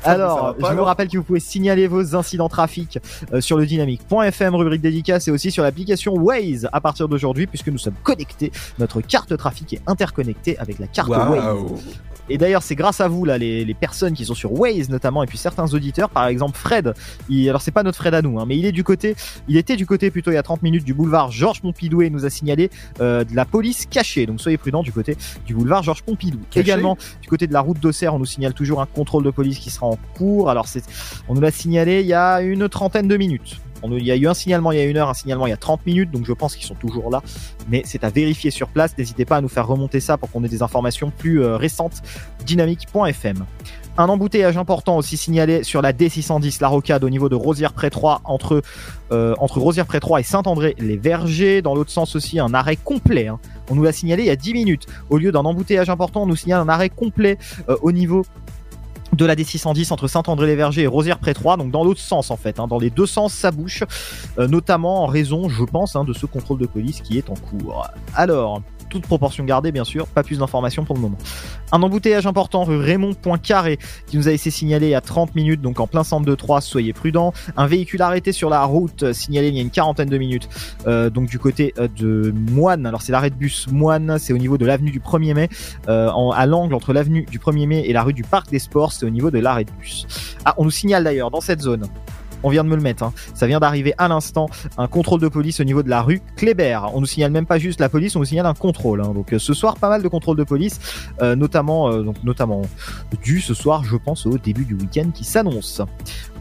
ça Alors, pas, je vous rappelle que vous pouvez signaler vos incidents trafic euh, sur le dynamique.fm, rubrique dédicace et aussi sur l'application Waze à partir d'aujourd'hui puisque nous sommes connectés. Notre carte trafic est interconnectée avec la carte Waouh. Waze. Et d'ailleurs, c'est grâce à vous, là, les, les personnes qui sont sur Waze notamment, et puis certains auditeurs, par exemple Fred. Il, alors, c'est pas notre Fred à nous, hein, mais il est du côté, il était du côté plutôt il y a 30 minutes du boulevard Georges Pompidou et nous a signalé euh, de la police cachée. Donc, soyez prudents du côté du boulevard Georges Pompidou. Caché Également, du côté de la route d'Auxerre, on nous signale toujours un contrôle de police qui sera en cours. Alors, c'est, on nous l'a signalé il y a une trentaine de minutes. On il y a eu un signalement il y a une heure, un signalement il y a 30 minutes, donc je pense qu'ils sont toujours là. Mais c'est à vérifier sur place. N'hésitez pas à nous faire remonter ça pour qu'on ait des informations plus euh, récentes. Dynamique.fm. Un embouteillage important aussi signalé sur la D610, la rocade au niveau de Rosière-Pré-3 entre, euh, entre Rosière-Pré-3 et Saint-André-les-Vergers. Dans l'autre sens aussi, un arrêt complet. hein. On nous l'a signalé il y a 10 minutes. Au lieu d'un embouteillage important, on nous signale un arrêt complet euh, au niveau de la D610 entre Saint-André-les-Vergers et Rosière-Pré-3, donc dans l'autre sens en fait, hein. dans les deux sens ça bouche, euh, notamment en raison, je pense, hein, de ce contrôle de police qui est en cours. Alors, toute proportion gardée bien sûr, pas plus d'informations pour le moment. Un embouteillage important rue Raymond Poincaré qui nous a été signalé à 30 minutes, donc en plein centre de Troyes, soyez prudents. Un véhicule arrêté sur la route euh, signalé il y a une quarantaine de minutes, euh, donc du côté euh, de Moine, alors c'est l'arrêt de bus Moine, c'est au niveau de l'avenue du 1er mai, à l'angle entre l'avenue du 1er mai et la rue du Parc des Sports, c'est au niveau de l'arrêt de bus. Ah, on nous signale d'ailleurs dans cette zone. On vient de me le mettre, hein. ça vient d'arriver à l'instant, un contrôle de police au niveau de la rue Kléber. On nous signale même pas juste la police, on nous signale un contrôle. hein. Donc euh, ce soir, pas mal de contrôles de police, euh, notamment, euh, notamment dû ce soir, je pense, au début du week-end qui s'annonce.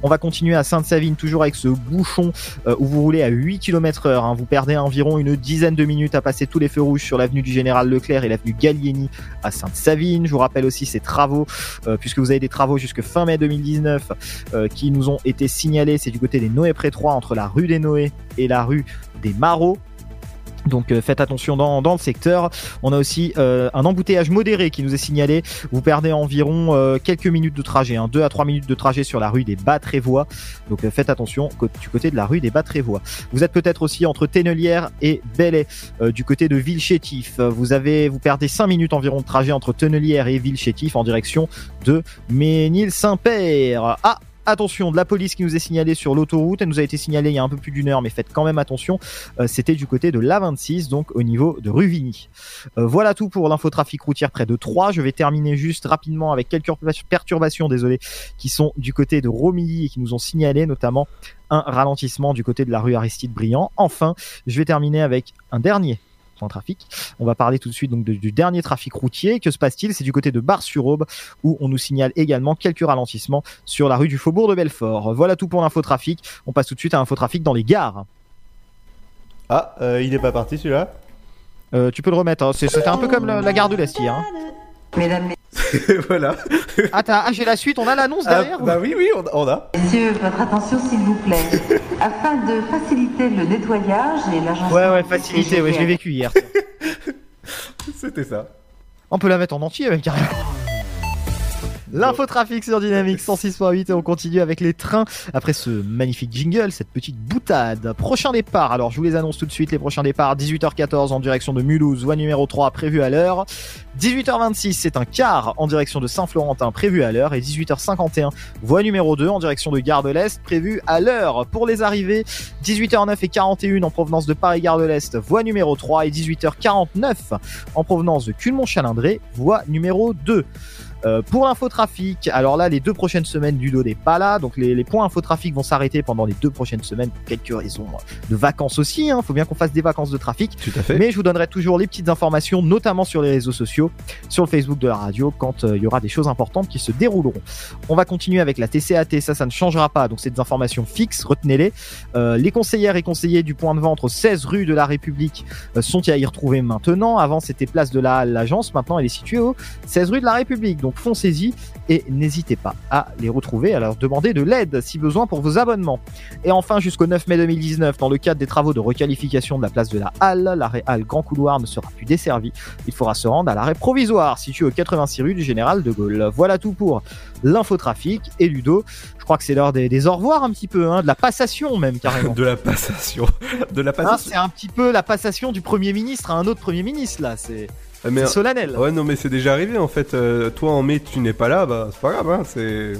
On va continuer à Sainte-Savine, toujours avec ce bouchon euh, où vous roulez à 8 km heure. hein. Vous perdez environ une dizaine de minutes à passer tous les feux rouges sur l'avenue du Général Leclerc et l'avenue Gallieni à Sainte-Savine. Je vous rappelle aussi ces travaux, euh, puisque vous avez des travaux jusque fin mai 2019 euh, qui nous ont été signalés. C'est du côté des Noé pré 3 entre la rue des Noé et la rue des Marauds. Donc euh, faites attention dans, dans le secteur. On a aussi euh, un embouteillage modéré qui nous est signalé. Vous perdez environ euh, quelques minutes de trajet, hein, 2 à 3 minutes de trajet sur la rue des Bas-Trévois. Donc faites attention du côté de la rue des Bas-Trévois. Vous êtes peut-être aussi entre Tennelière et Belley, du côté de Villechétif. Vous avez, vous perdez 5 minutes environ de trajet entre Tennelière et Villechétif en direction de Ménil-Saint-Père. Ah Attention, de la police qui nous est signalée sur l'autoroute, elle nous a été signalée il y a un peu plus d'une heure, mais faites quand même attention, Euh, c'était du côté de l'A26, donc au niveau de Ruvigny. Euh, voilà tout pour l'infotrafic routière près de 3. Je vais terminer juste rapidement avec quelques perturbations, désolé, qui sont du côté de Romilly et qui nous ont signalé notamment un ralentissement du côté de la rue Aristide Briand. Enfin, je vais terminer avec un dernier trafic. On va parler tout de suite donc de- du dernier trafic routier. Que se passe-t-il? C'est du côté de Bar-sur-Aube où on nous signale également quelques ralentissements sur la rue du Faubourg de Belfort. Voilà tout pour l'infotrafic. On passe tout de suite à l'infotrafic dans les gares. Ah, euh, il est pas parti celui-là? Euh, tu peux le remettre. hein. C'est- C'était un peu comme la, la gare de l'Est hier. hein. Mesdames, *laughs* Voilà. Ah, t'as- ah, j'ai la suite. On a l'annonce Ah, derrière. ou- bah oui, oui, on a. on a. Messieurs, votre attention s'il vous plaît. *laughs* Afin de faciliter le nettoyage et l'agence. Ouais, ouais, facilité. Ouais, je l'ai vécu hier. *laughs* C'était ça. On peut la mettre en entier avec carrément. L'infotrafic sur Dynamique 106.8 et on continue avec les trains après ce magnifique jingle, cette petite boutade. Prochain départ, alors je vous les annonce tout de suite, les prochains départs 18h14 en direction de Mulhouse, voie numéro 3 prévue à l'heure. 18h26 c'est un quart en direction de Saint-Florentin prévu à l'heure et 18h51 voie numéro 2 en direction de Gare de l'Est prévue à l'heure. Pour les arrivées 18h09 et 41 en provenance de Paris-Gare de l'Est voie numéro 3 et 18h49 en provenance de Culmont-Chalindré voie numéro 2. Euh, pour l'infotrafic, alors là, les deux prochaines semaines, Ludo n'est pas là, donc les, les points infotrafic vont s'arrêter pendant les deux prochaines semaines pour quelques raisons de vacances aussi. Hein. Faut bien qu'on fasse des vacances de trafic. Tout à fait. Mais je vous donnerai toujours les petites informations, notamment sur les réseaux sociaux, sur le Facebook de la radio, quand euh, il y aura des choses importantes qui se dérouleront. On va continuer avec la TCAT, ça, ça ne changera pas, donc c'est des informations fixes, retenez-les. Euh, les conseillères et conseillers du point de vente au 16 rue de la République euh, sont à y retrouver maintenant. Avant, c'était place de la l'agence, maintenant elle est située au 16 rue de la République. Donc Donc foncez-y et n'hésitez pas à les retrouver, à leur demander de l'aide si besoin pour vos abonnements. Et enfin, jusqu'au 9 mai 2019, dans le cadre des travaux de requalification de la place de la Halle, l'arrêt Halle Grand Couloir ne sera plus desservi. Il faudra se rendre à l'arrêt provisoire, situé au 86 rue du Général de Gaulle. Voilà tout pour l'infotrafic et Ludo. Je crois que c'est l'heure des, des au revoir un petit peu, hein, de la passation même carrément. *laughs* de la passation. De la Hein, passation. c'est un petit peu la passation du Premier ministre à un autre Premier ministre là. C'est Ah, mais- c'est solennel. Ouais, non, mais c'est déjà arrivé en fait. Euh, toi en mai, tu n'es pas là, bah c'est pas grave, hein, c'est.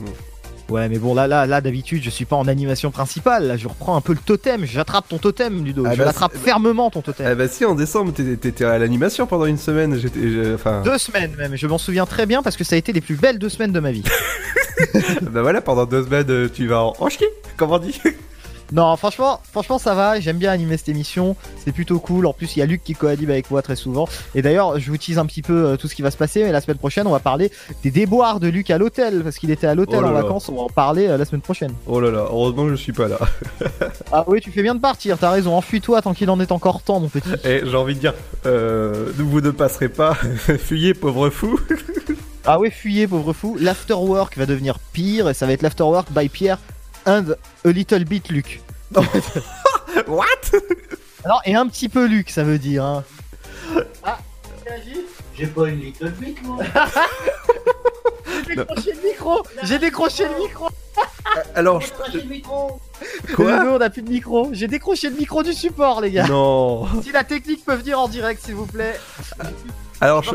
Ouais, mais bon, là, là, là, d'habitude, je suis pas en animation principale. Là, je reprends un peu le totem. J'attrape ton totem, Ludo. Ah je bah, l'attrape fermement, ton totem. Ah bah si, en décembre, t'étais- à l'animation pendant une semaine. J'étais, enfin. Deux semaines même. Je m'en souviens très bien parce que ça a été les plus belles deux semaines de ma vie. *laughs* bah voilà, pendant deux semaines, euh, tu vas en, en chier, comme on dit. Non, franchement, franchement, ça va. J'aime bien animer cette émission. C'est plutôt cool. En plus, il y a Luc qui coanime avec moi très souvent. Et d'ailleurs, je vous tease un petit peu euh, tout ce qui va se passer. Mais la semaine prochaine, on va parler des déboires de Luc à l'hôtel parce qu'il était à l'hôtel Oh en vacances. On va en parler euh, la semaine prochaine. Oh là là, heureusement que je suis pas là. *laughs* Ah oui, tu fais bien de partir. T'as raison. Enfuis-toi tant qu'il en est encore temps, mon petit. Et j'ai envie de dire, euh, vous ne passerez pas, *laughs* fuyez pauvre fou. *laughs* Ah ouais, fuyez, pauvre fou. L'afterwork va devenir pire et ça va être l'afterwork by Pierre and a little bit Luc. *laughs* What? Non, et un petit peu Luc, ça veut dire. Hein. J'ai pas une little bit, moi. *laughs* J'ai décroché le micro J'ai décroché le micro Alors, je... Quoi on a plus de micro. J'ai décroché le micro du support, les gars. Non. Si la technique peut venir en direct, s'il vous plaît. Alors, je...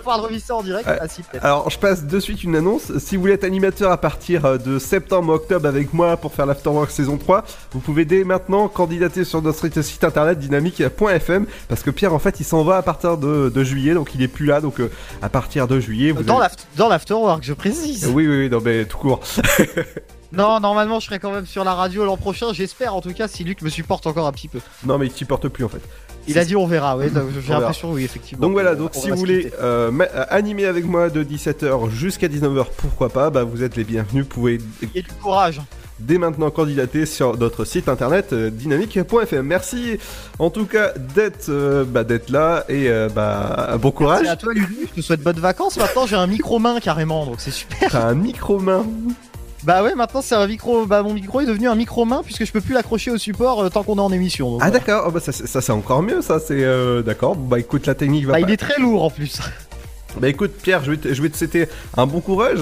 en direct. Euh, Ah si. Alors, je passe de suite une annonce. Si vous voulez être animateur à partir euh, de septembre-octobre avec moi pour faire l'Afterwork saison 3, vous pouvez dès maintenant candidater sur notre site internet dynamique.fm parce que Pierre, en fait, il s'en va à partir de, de juillet, donc il est plus là. Donc, euh, à partir de juillet, vous Dans avez- l'aft- dans l'afterwork, je précise. Oui, oui, oui, non, mais tout court. *laughs* Non, normalement, je serai quand même sur la radio l'an prochain. J'espère, en tout cas, si Luc me supporte encore un petit peu. non, mais il supporte plus en fait. Il a dit on verra, oui. J'ai l'impression, oui, effectivement. Donc voilà, donc On si vous voulez euh, euh, animer avec moi de 17h jusqu'à 19h, pourquoi pas, bah vous êtes les bienvenus, vous pouvez Et du courage. dès maintenant candidater sur notre site internet euh, dynamique.fm. Merci en tout cas d'être euh, bah, d'être là et bah bon courage. C'est à toi, Lulu. Je te souhaite bonnes vacances. Maintenant, j'ai un micro-main carrément, donc c'est super. T'as un micro-main. Bah ouais, maintenant c'est un micro. Bah mon micro est devenu un micro-main puisque je peux plus l'accrocher au support euh, tant qu'on est en émission. donc Ah voilà. d'accord, Oh, bah, ça, c'est- ça c'est encore mieux ça, c'est euh, d'accord. Bah écoute la technique va Bah pas- il est très lourd en plus. Bah écoute Pierre, je vais te, je vais te souhaiter un bon courage.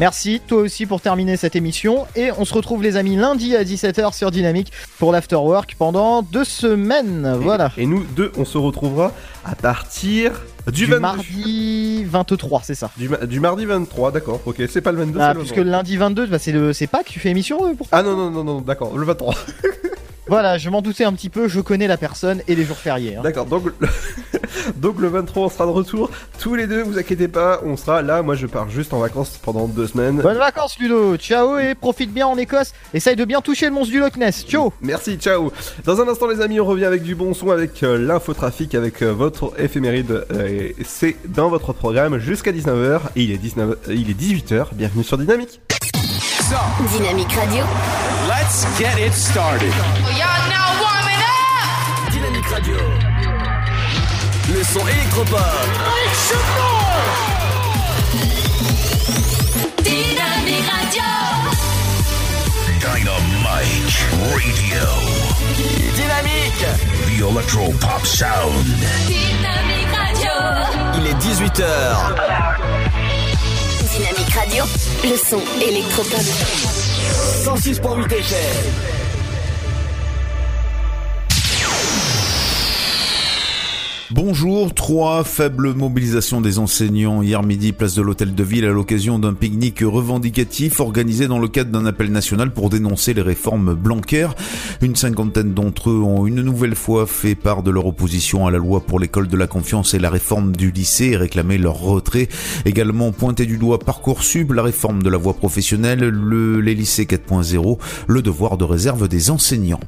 Merci, toi aussi pour terminer cette émission. Et on se retrouve les amis lundi à 17h sur Dynamique pour l'afterwork pendant deux semaines. Voilà. Et nous deux, on se retrouvera à partir du, 22. mardi 23, c'est ça. Du, ma- du mardi 23, d'accord. Ok, c'est pas le 22, Ah, le puisque 23. le lundi 22, bah, c'est le, c'est pas que tu fais émission euh, pour Ah non, non, non, non, d'accord, le 23. *laughs* Voilà, je m'en doutais un petit peu, je connais la personne et les jours fériés. hein. D'accord, donc, le- *laughs* donc le 23, on sera de retour. Tous les deux, vous inquiétez pas, on sera là. Moi, je pars juste en vacances pendant deux semaines. Bonnes vacances Ludo, ciao et profite bien en Écosse. Essaye de bien toucher le monstre du Loch Ness. Ciao Merci, ciao. Dans un instant, les amis, on revient avec du bon son, avec euh, l'infotrafic, avec euh, votre éphéméride. euh, c'est dans votre programme jusqu'à 19h. Et il est, 19, euh, il est 18h. Bienvenue sur Dynamique. Dynamique Radio. Let's get it started. Y'all now warming up. Dynamique Radio. Le son électropop. Dynamique Radio. Dynamite Radio. Dynamique. The Electro Pop Sound. Dynamique Radio. Il est 18h. Radio. Le son électropop. 106.8 FM. Bonjour, trois faibles mobilisations des enseignants hier midi place de l'hôtel de ville à l'occasion d'un pique-nique revendicatif organisé dans le cadre d'un appel national pour dénoncer les réformes Blanquer. Une cinquantaine d'entre eux ont une nouvelle fois fait part de leur opposition à la loi pour l'école de la confiance et la réforme du lycée et réclamé leur retrait. Également pointé du doigt Parcoursup, la réforme de la voie professionnelle, le, les lycées 4.0, le devoir de réserve des enseignants.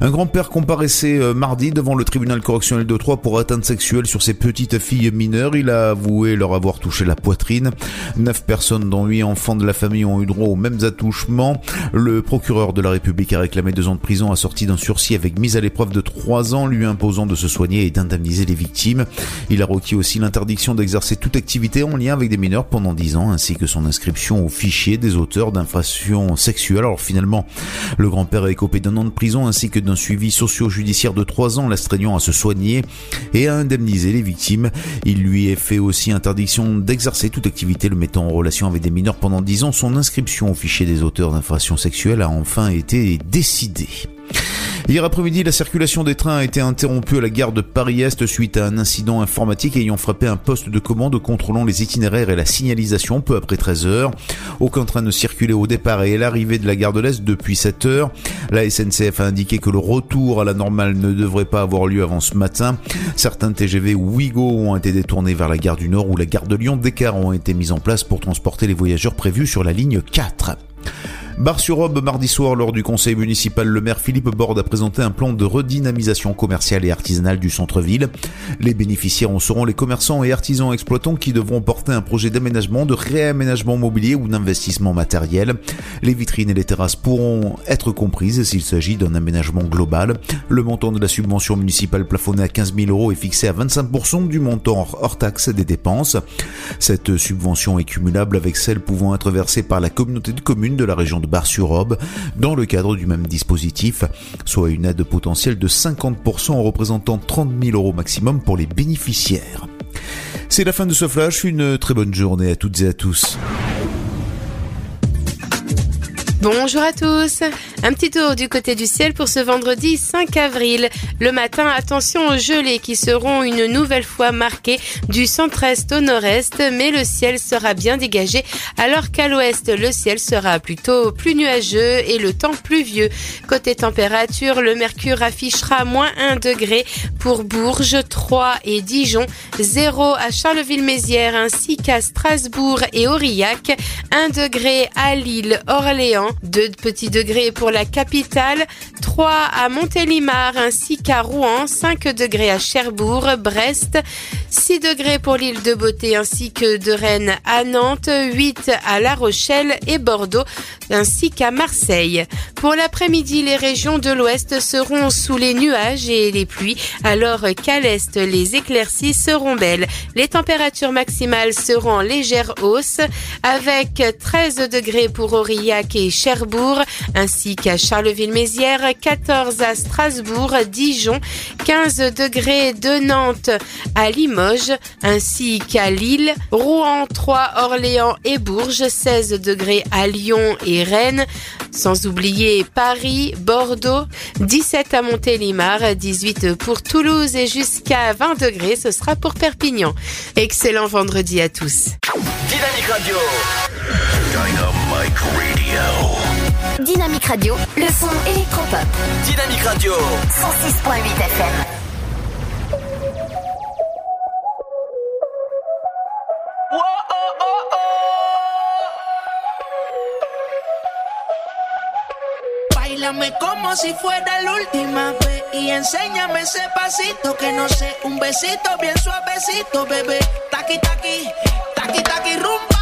Un grand-père comparaissait euh, mardi devant le tribunal correctionnel de Troyes pour atteinte sexuelle sur ses petites filles mineures. Il a avoué leur avoir touché la poitrine. Neuf personnes, dont huit enfants de la famille, ont eu droit aux mêmes attouchements. Le procureur de la République a réclamé deux ans de prison assorti d'un sursis avec mise à l'épreuve de trois ans, lui imposant de se soigner et d'indemniser les victimes. Il a requis aussi l'interdiction d'exercer toute activité en lien avec des mineurs pendant dix ans, ainsi que son inscription au fichier des auteurs d'infractions sexuelles. Alors finalement, le grand-père a écopé d'un an de prison ainsi que d'un suivi socio-judiciaire de trois ans, l'astreignant à se soigner et à indemniser les victimes. Il lui est fait aussi interdiction d'exercer toute activité le mettant en relation avec des mineurs pendant dix ans. Son inscription au fichier des auteurs d'infractions sexuelles a enfin été décidée. Hier après-midi, la circulation des trains a été interrompue à la gare de Paris-Est suite à un incident informatique ayant frappé un poste de commande contrôlant les itinéraires et la signalisation peu après 13 heures. Aucun train ne circulait au départ et à l'arrivée de la gare de l'Est depuis 7 heures. La SNCF a indiqué que le retour à la normale ne devrait pas avoir lieu avant ce matin. Certains TGV Ouigo ont été détournés vers la gare du Nord ou la gare de Lyon. Des cars ont été mis en place pour transporter les voyageurs prévus sur la ligne 4. Bar-sur-Aube, mardi soir, lors du conseil municipal, le maire Philippe Borde a présenté un plan de redynamisation commerciale et artisanale du centre-ville. Les bénéficiaires en seront les commerçants et artisans exploitants qui devront porter un projet d'aménagement, de réaménagement mobilier ou d'investissement matériel. Les vitrines et les terrasses pourront être comprises s'il s'agit d'un aménagement global. Le montant de la subvention municipale plafonnée à 15 000 euros est fixé à 25% du montant hors taxe des dépenses. Cette subvention est cumulable avec celle pouvant être versée par la communauté de communes de la région de Bar-sur-Aube dans le cadre du même dispositif, soit une aide potentielle de 50% en représentant 30 000 euros maximum pour les bénéficiaires. C'est la fin de ce flash, une très bonne journée à toutes et à tous. Bonjour à tous. Un petit tour du côté du ciel pour ce vendredi 5 avril. Le matin, attention aux gelées qui seront une nouvelle fois marquées du centre-est au nord-est, mais le ciel sera bien dégagé, alors qu'à l'ouest, le ciel sera plutôt plus nuageux et le temps pluvieux. Côté température, le mercure affichera moins 1 degré pour Bourges, 3 et Dijon, 0 à Charleville-Mézières ainsi qu'à Strasbourg et Aurillac, 1 degré à Lille, Orléans, 2 petits degrés pour la capitale, 3 à Montélimar ainsi qu'à Rouen, 5 degrés à Cherbourg, Brest, 6 degrés pour l'île de Beauté ainsi que de Rennes à Nantes, 8 à La Rochelle et Bordeaux ainsi qu'à Marseille. Pour l'après-midi, les régions de l'ouest seront sous les nuages et les pluies, alors qu'à l'est, les éclaircies seront belles. Les températures maximales seront en légère hausse avec 13 degrés pour Aurillac et Cherbourg ainsi qu'à Charleville-Mézières, 14 à Strasbourg, Dijon, 15 degrés de Nantes à Limoges, ainsi qu'à Lille, Rouen, 3, Orléans et Bourges, 16 degrés à Lyon et Rennes, sans oublier Paris, Bordeaux, 17 à Montélimar, 18 pour Toulouse et jusqu'à 20 degrés, ce sera pour Perpignan. Excellent vendredi à tous. Dynamique Radio. Dynamic Radio. Dynamique Radio, le son électropop. Dynamique Radio. 106.8 FM. Báilame como si fuera la última vez y enséñame ese pasito que no sé, un besito bien suavecito, bebé. Taqui taqui, taqui taqui rumba.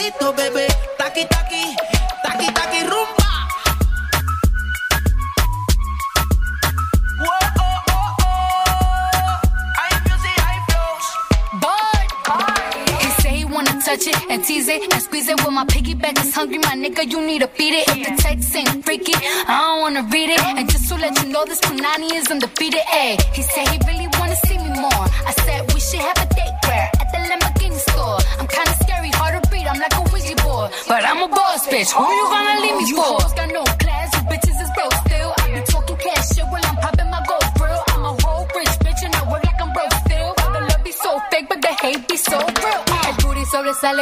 besito,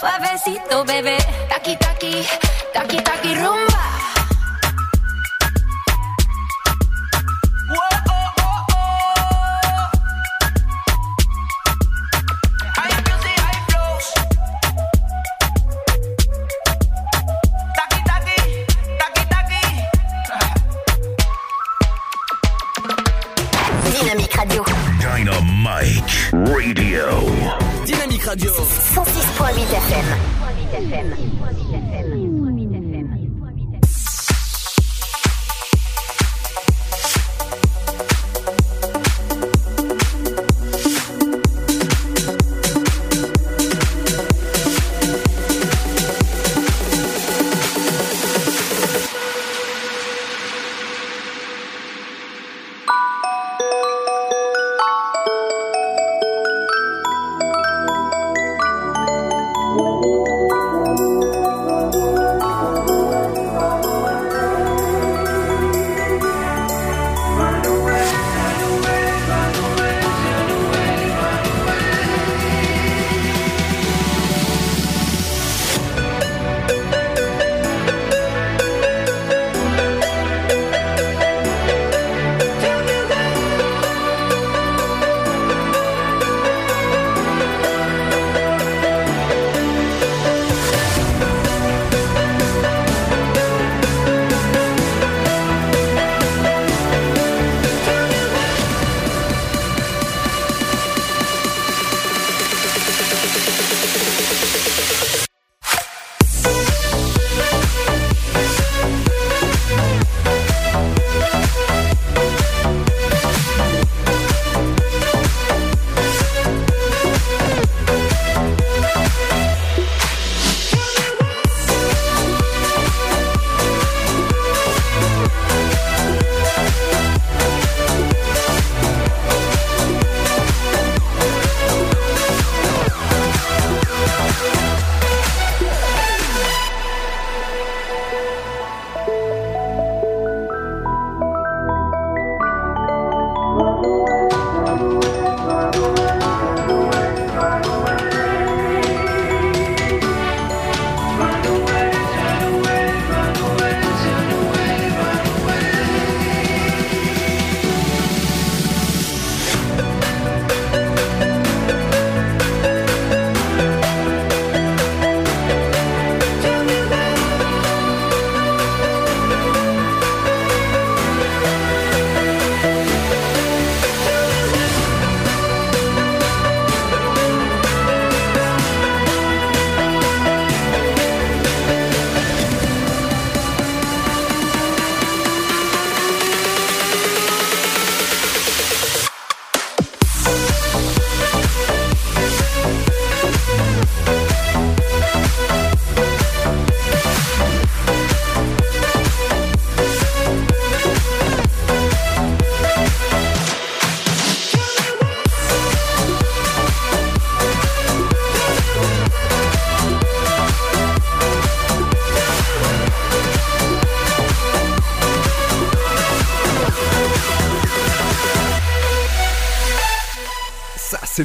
suavecito, bebé.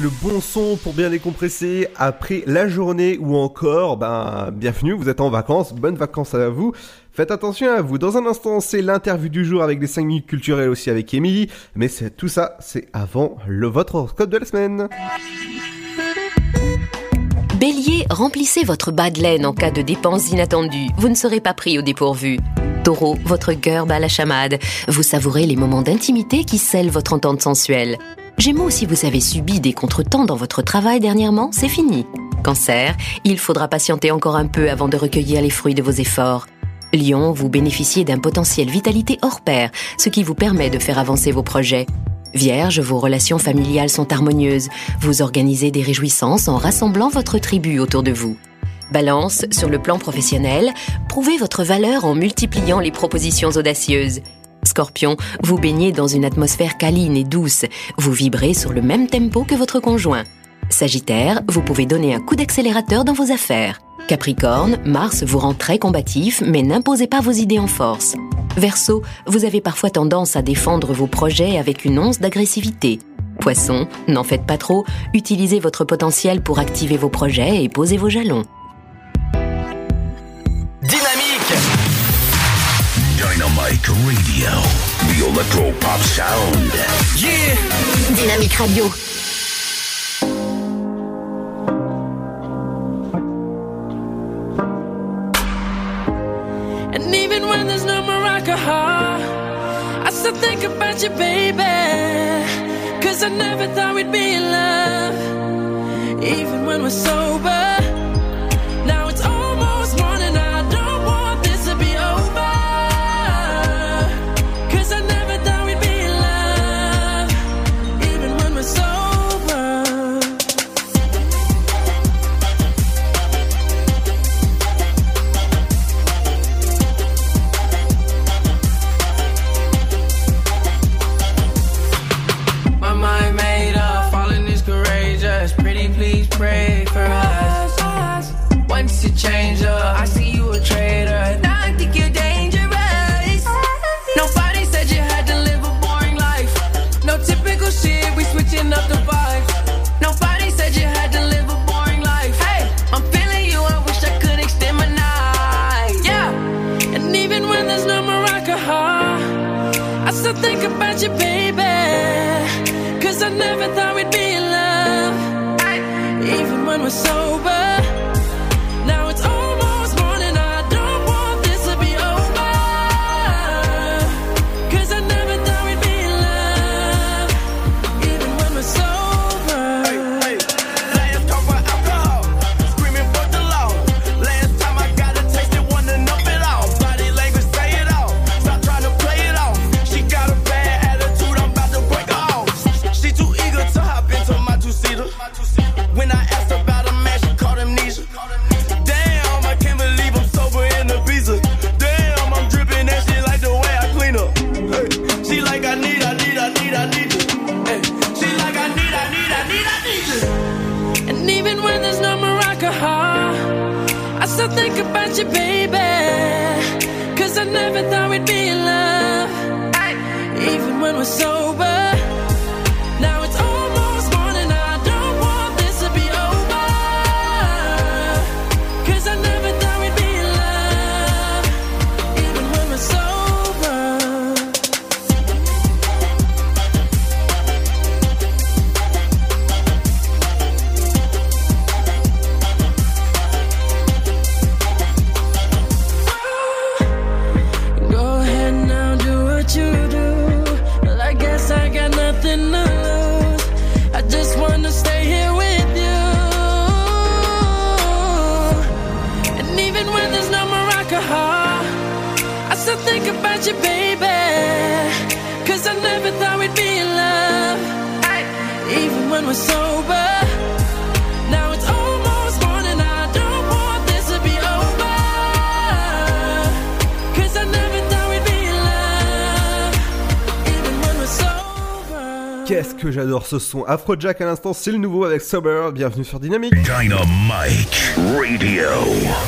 Bon son pour bien décompresser après la journée ou encore, ben, bienvenue, vous êtes en vacances, bonnes vacances à vous. Faites attention à vous. Dans un instant, c'est l'interview du jour avec les 5 minutes culturelles aussi avec Émilie. Mais c'est tout ça, c'est avant le votre horoscope de la semaine. Bélier, remplissez votre bas de laine en cas de dépenses inattendues. Vous ne serez pas pris au dépourvu. Taureau, votre cœur bat la chamade. Vous savourez les moments d'intimité qui scellent votre entente sensuelle. Gémeaux, si vous avez subi des contretemps dans votre travail dernièrement, c'est fini. Cancer, il faudra patienter encore un peu avant de recueillir les fruits de vos efforts. Lion, vous bénéficiez d'un potentiel vitalité hors pair, ce qui vous permet de faire avancer vos projets. Vierge, vos relations familiales sont harmonieuses. Vous organisez des réjouissances en rassemblant votre tribu autour de vous. Balance, sur le plan professionnel, prouvez votre valeur en multipliant les propositions audacieuses. Scorpion, vous baignez dans une atmosphère câline et douce. Vous vibrez sur le même tempo que votre conjoint. Sagittaire, vous pouvez donner un coup d'accélérateur dans vos affaires. Capricorne, Mars vous rend très combatif, mais n'imposez pas vos idées en force. Verseau, vous avez parfois tendance à défendre vos projets avec une once d'agressivité. Poisson, n'en faites pas trop, utilisez votre potentiel pour activer vos projets et poser vos jalons. Dynamite Radio. The Electro Pop Sound. Yeah Dynamique Radio. And even when there's no Morocco, I still think about you, baby. Cause I never thought we'd be in love. Even when we're sober. About you, baby. Cause I never thought we'd be in love. Even when we're sober. About you, baby. Cause I never thought we'd be in love. Even when we're sober. Qu'est-ce que j'adore ce son. Afrojack à l'instant, c'est le nouveau avec Sober. Bienvenue sur Dynamique. Dynamite Radio.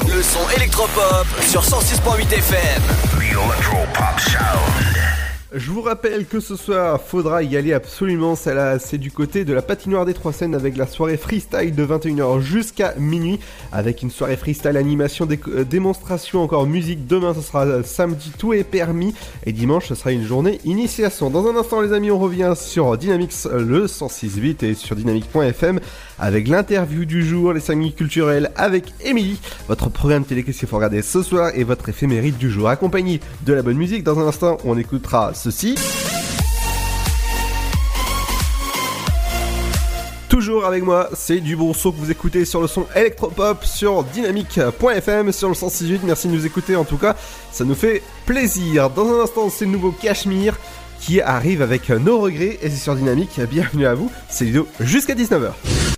Le son électropop sur 106.8 FM. The Electro Pop Sound. Je vous rappelle que ce soir, faudra y aller absolument. C'est du côté de la patinoire des Trois Seines avec la soirée freestyle de 21h jusqu'à minuit. Avec une soirée freestyle, animation, euh, démonstration, encore musique. Demain, ce sera euh, samedi, tout est permis. Et dimanche, ce sera une journée initiation. Dans un instant, les amis, on revient sur Dynamix euh, le 106.8 et sur dynamique.fm avec l'interview du jour, les 5 minutes culturelles avec Émilie. Votre programme télé qu'il faut regarder ce soir et votre éphémérite du jour? Accompagné de la bonne musique. Dans un instant, on écoutera ceci. Toujours avec moi, c'est du bon son que vous écoutez sur le son électropop sur dynamique.fm sur le 168. Merci de nous écouter en tout cas, ça nous fait plaisir. Dans un instant, c'est le nouveau Cachemire qui arrive avec nos regrets et c'est sur Dynamique. Bienvenue à vous, c'est Ludo jusqu'à 19h.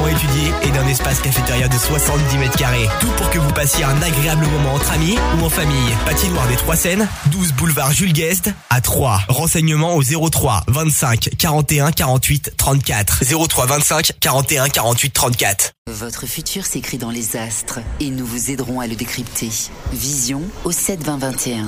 étudiée et d'un espace cafétéria de 70 mètres carrés. Tout pour que vous passiez un agréable moment entre amis ou en famille. Patinoire des Trois Seines, 12 boulevard Jules Guest à 3. Renseignements au 03 25 41 48 34. 03 25 41 48 34. Votre futur s'écrit dans les astres et nous vous aiderons à le décrypter. Vision au 7 20 21.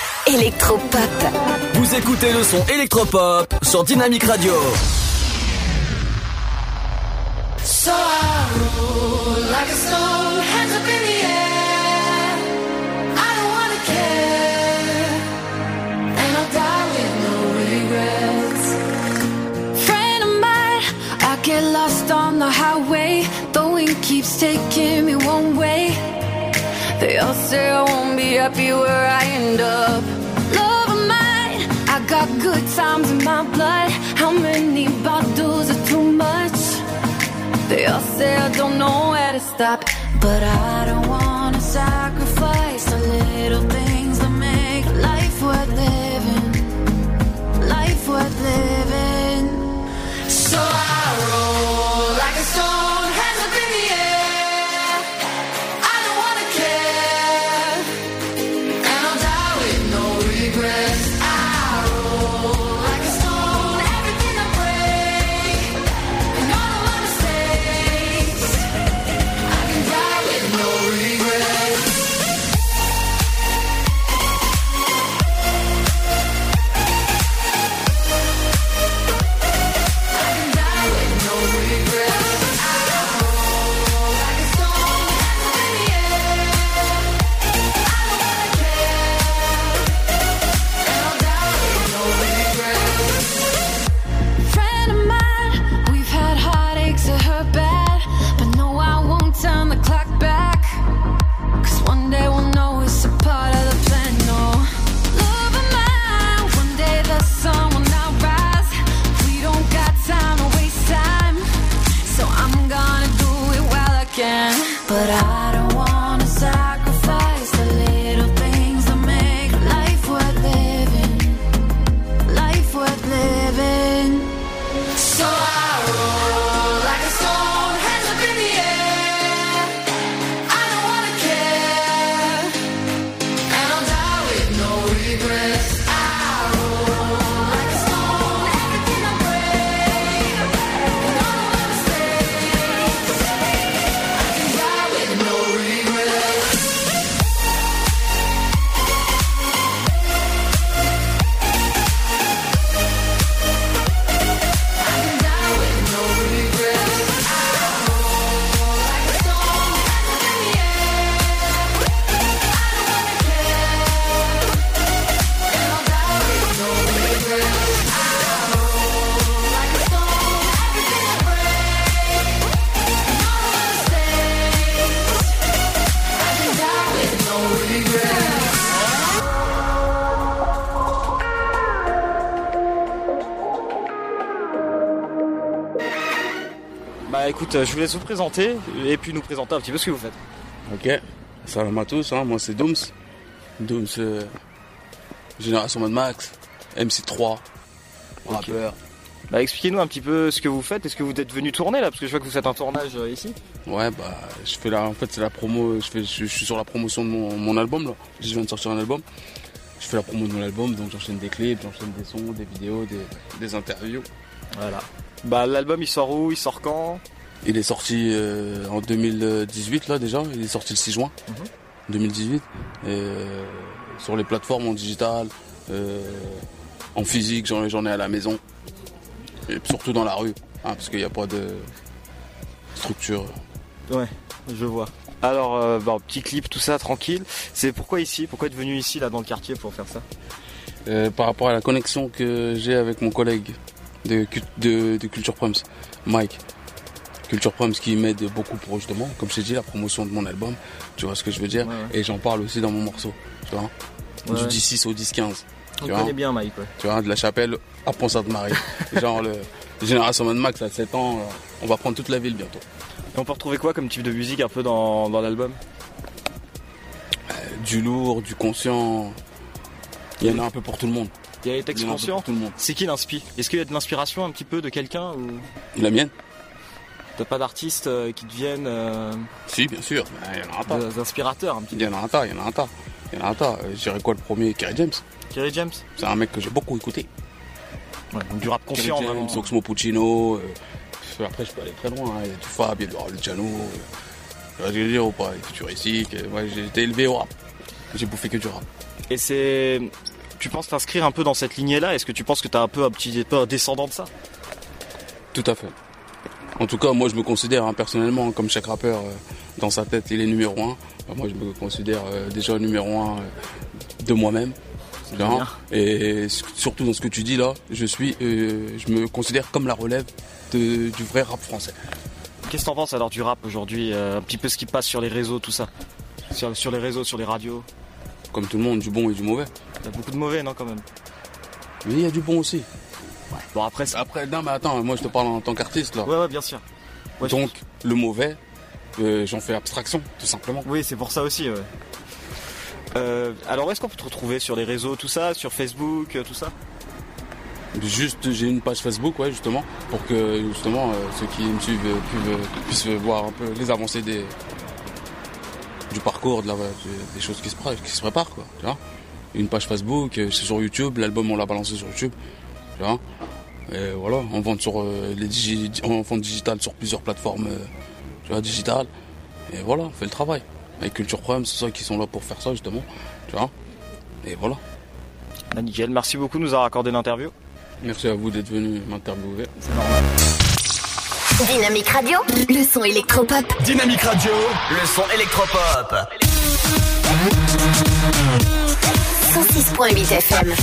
électropop. Vous écoutez le son électropop sur Dynamique Radio. So I roll like a stone, hands up in the air. I don't wanna care, and I'll die with no regrets. Friend of mine, I get lost on the highway. The wind keeps taking me one way. They all say I won't be happy where I end up. Times in my blood. How many bottles are too much? They all say I don't know where to stop, but I don't wanna sacrifice a little things écoute, euh, je vous laisse vous présenter et puis nous présenter un petit peu ce que vous faites. Ok, salam à tous, hein, moi c'est Dooms. Dooms, euh, Génération Mad Max, MC3, rappeur. Bah, expliquez-nous un petit peu ce que vous faites. Est-ce que vous êtes venu tourner là? Parce que je vois que vous faites un tournage euh, ici. Ouais, bah, je fais la, en fait, c'est la promo, je, fais, je, je suis sur la promotion de mon, mon album là. Je viens de sortir un album. Je fais la promo de mon album, donc j'enchaîne des clips, j'enchaîne des sons, des vidéos, des, des interviews. Voilà. Bah, l'album il sort où? Il sort quand? Il est sorti euh, en 2018 là déjà, il est sorti le 6 juin 2018. Et, euh, sur les plateformes en digital, euh, en physique, j'en ai à la maison. Et surtout dans la rue, hein, parce qu'il n'y a pas de structure. Ouais, je vois. Alors, euh, petit clip, tout ça, tranquille. C'est pourquoi ici Pourquoi être venu ici, là, dans le quartier, pour faire ça? Euh, par rapport à la connexion que j'ai avec mon collègue de, de Culture Proms, Mike. Culture Proms qui m'aide beaucoup pour justement, comme je t'ai dit, la promotion de mon album. Tu vois ce que je veux dire Et j'en parle aussi dans mon morceau. Tu vois Ouais. Du 10-6 au 10-15. On tu vois connaît bien Mike. Tu vois, de la chapelle à Pont-Sainte-Marie. *laughs* Genre, le Génération Mad Max à 7 ans, euh, on va prendre toute la ville bientôt. Et on peut retrouver quoi comme type de musique un peu dans, dans l'album? Euh, du lourd, du conscient. Il y en a un peu pour tout le monde. Il y a les textes conscients. C'est qui l'inspire Est-ce qu'il y a de l'inspiration un petit peu de quelqu'un ou? La mienne? Pas d'artistes euh, qui deviennent euh, Si, bien sûr. Il y en a un tas. des inspirateurs un petit Il y en a un tas, il y en a un tas. Il y en a un tas. Euh, Je dirais quoi le premier Kerry James. Kerry James C'est un mec que j'ai beaucoup écouté. Ouais, donc du rap conscient, Kerry James. Oxmo Puccino. euh, après, je peux aller très loin. hein. Il y a du Fab, il y a du Luciano. Euh, je veux dire ou pas Futuristique. Ouais, j'ai été élevé au rap. J'ai bouffé que du rap. Et c'est. Tu penses t'inscrire un peu dans cette lignée-là? Est-ce que tu penses que t'as un peu un petit peu un descendant de ça? Tout à fait. En tout cas, moi, je me considère hein, personnellement, comme chaque rappeur, euh, dans sa tête, il est numéro un. Bah, moi, je me considère euh, déjà numéro un euh, de moi-même. Et surtout dans ce que tu dis là, je suis, je me considère comme la relève de- du vrai rap français. Qu'est-ce que t'en penses alors du rap aujourd'hui Un petit peu ce qui passe sur les réseaux, tout ça? Sur, sur les réseaux, sur les radios? Comme tout le monde, du bon et du mauvais. T'as beaucoup de mauvais, non, quand même? Mais il y a du bon aussi. Bon, après, c'est- Après, non, mais attends, moi, je te parle en tant qu'artiste là. Ouais, ouais, bien sûr. Ouais, je- Donc, le mauvais, euh, j'en fais abstraction, tout simplement. Oui, c'est pour ça aussi, ouais. Euh, alors, où est-ce qu'on peut te retrouver sur les réseaux, tout ça Sur Facebook, euh, tout ça? Juste, j'ai une page Facebook, ouais, justement, pour que justement euh, ceux qui me suivent puissent, puissent voir un peu les avancées des du parcours, de la, des, des choses qui se, qui se préparent, quoi. Tu vois une page Facebook, c'est sur YouTube, l'album on l'a balancé sur YouTube, tu vois. Et voilà, on vend sur euh, les digi- on vend digital sur plusieurs plateformes, euh, tu vois, digitales. Et voilà, on fait le travail. Avec Culture Prime, c'est ça qui sont là pour faire ça justement, tu vois. Et voilà. Bah, nickel, merci beaucoup de nous avoir accordé l'interview. Merci à vous d'être venu m'interviewer. Dynamique Radio, le son électropop. Dynamique Radio, le son électropop. 106.8 FM.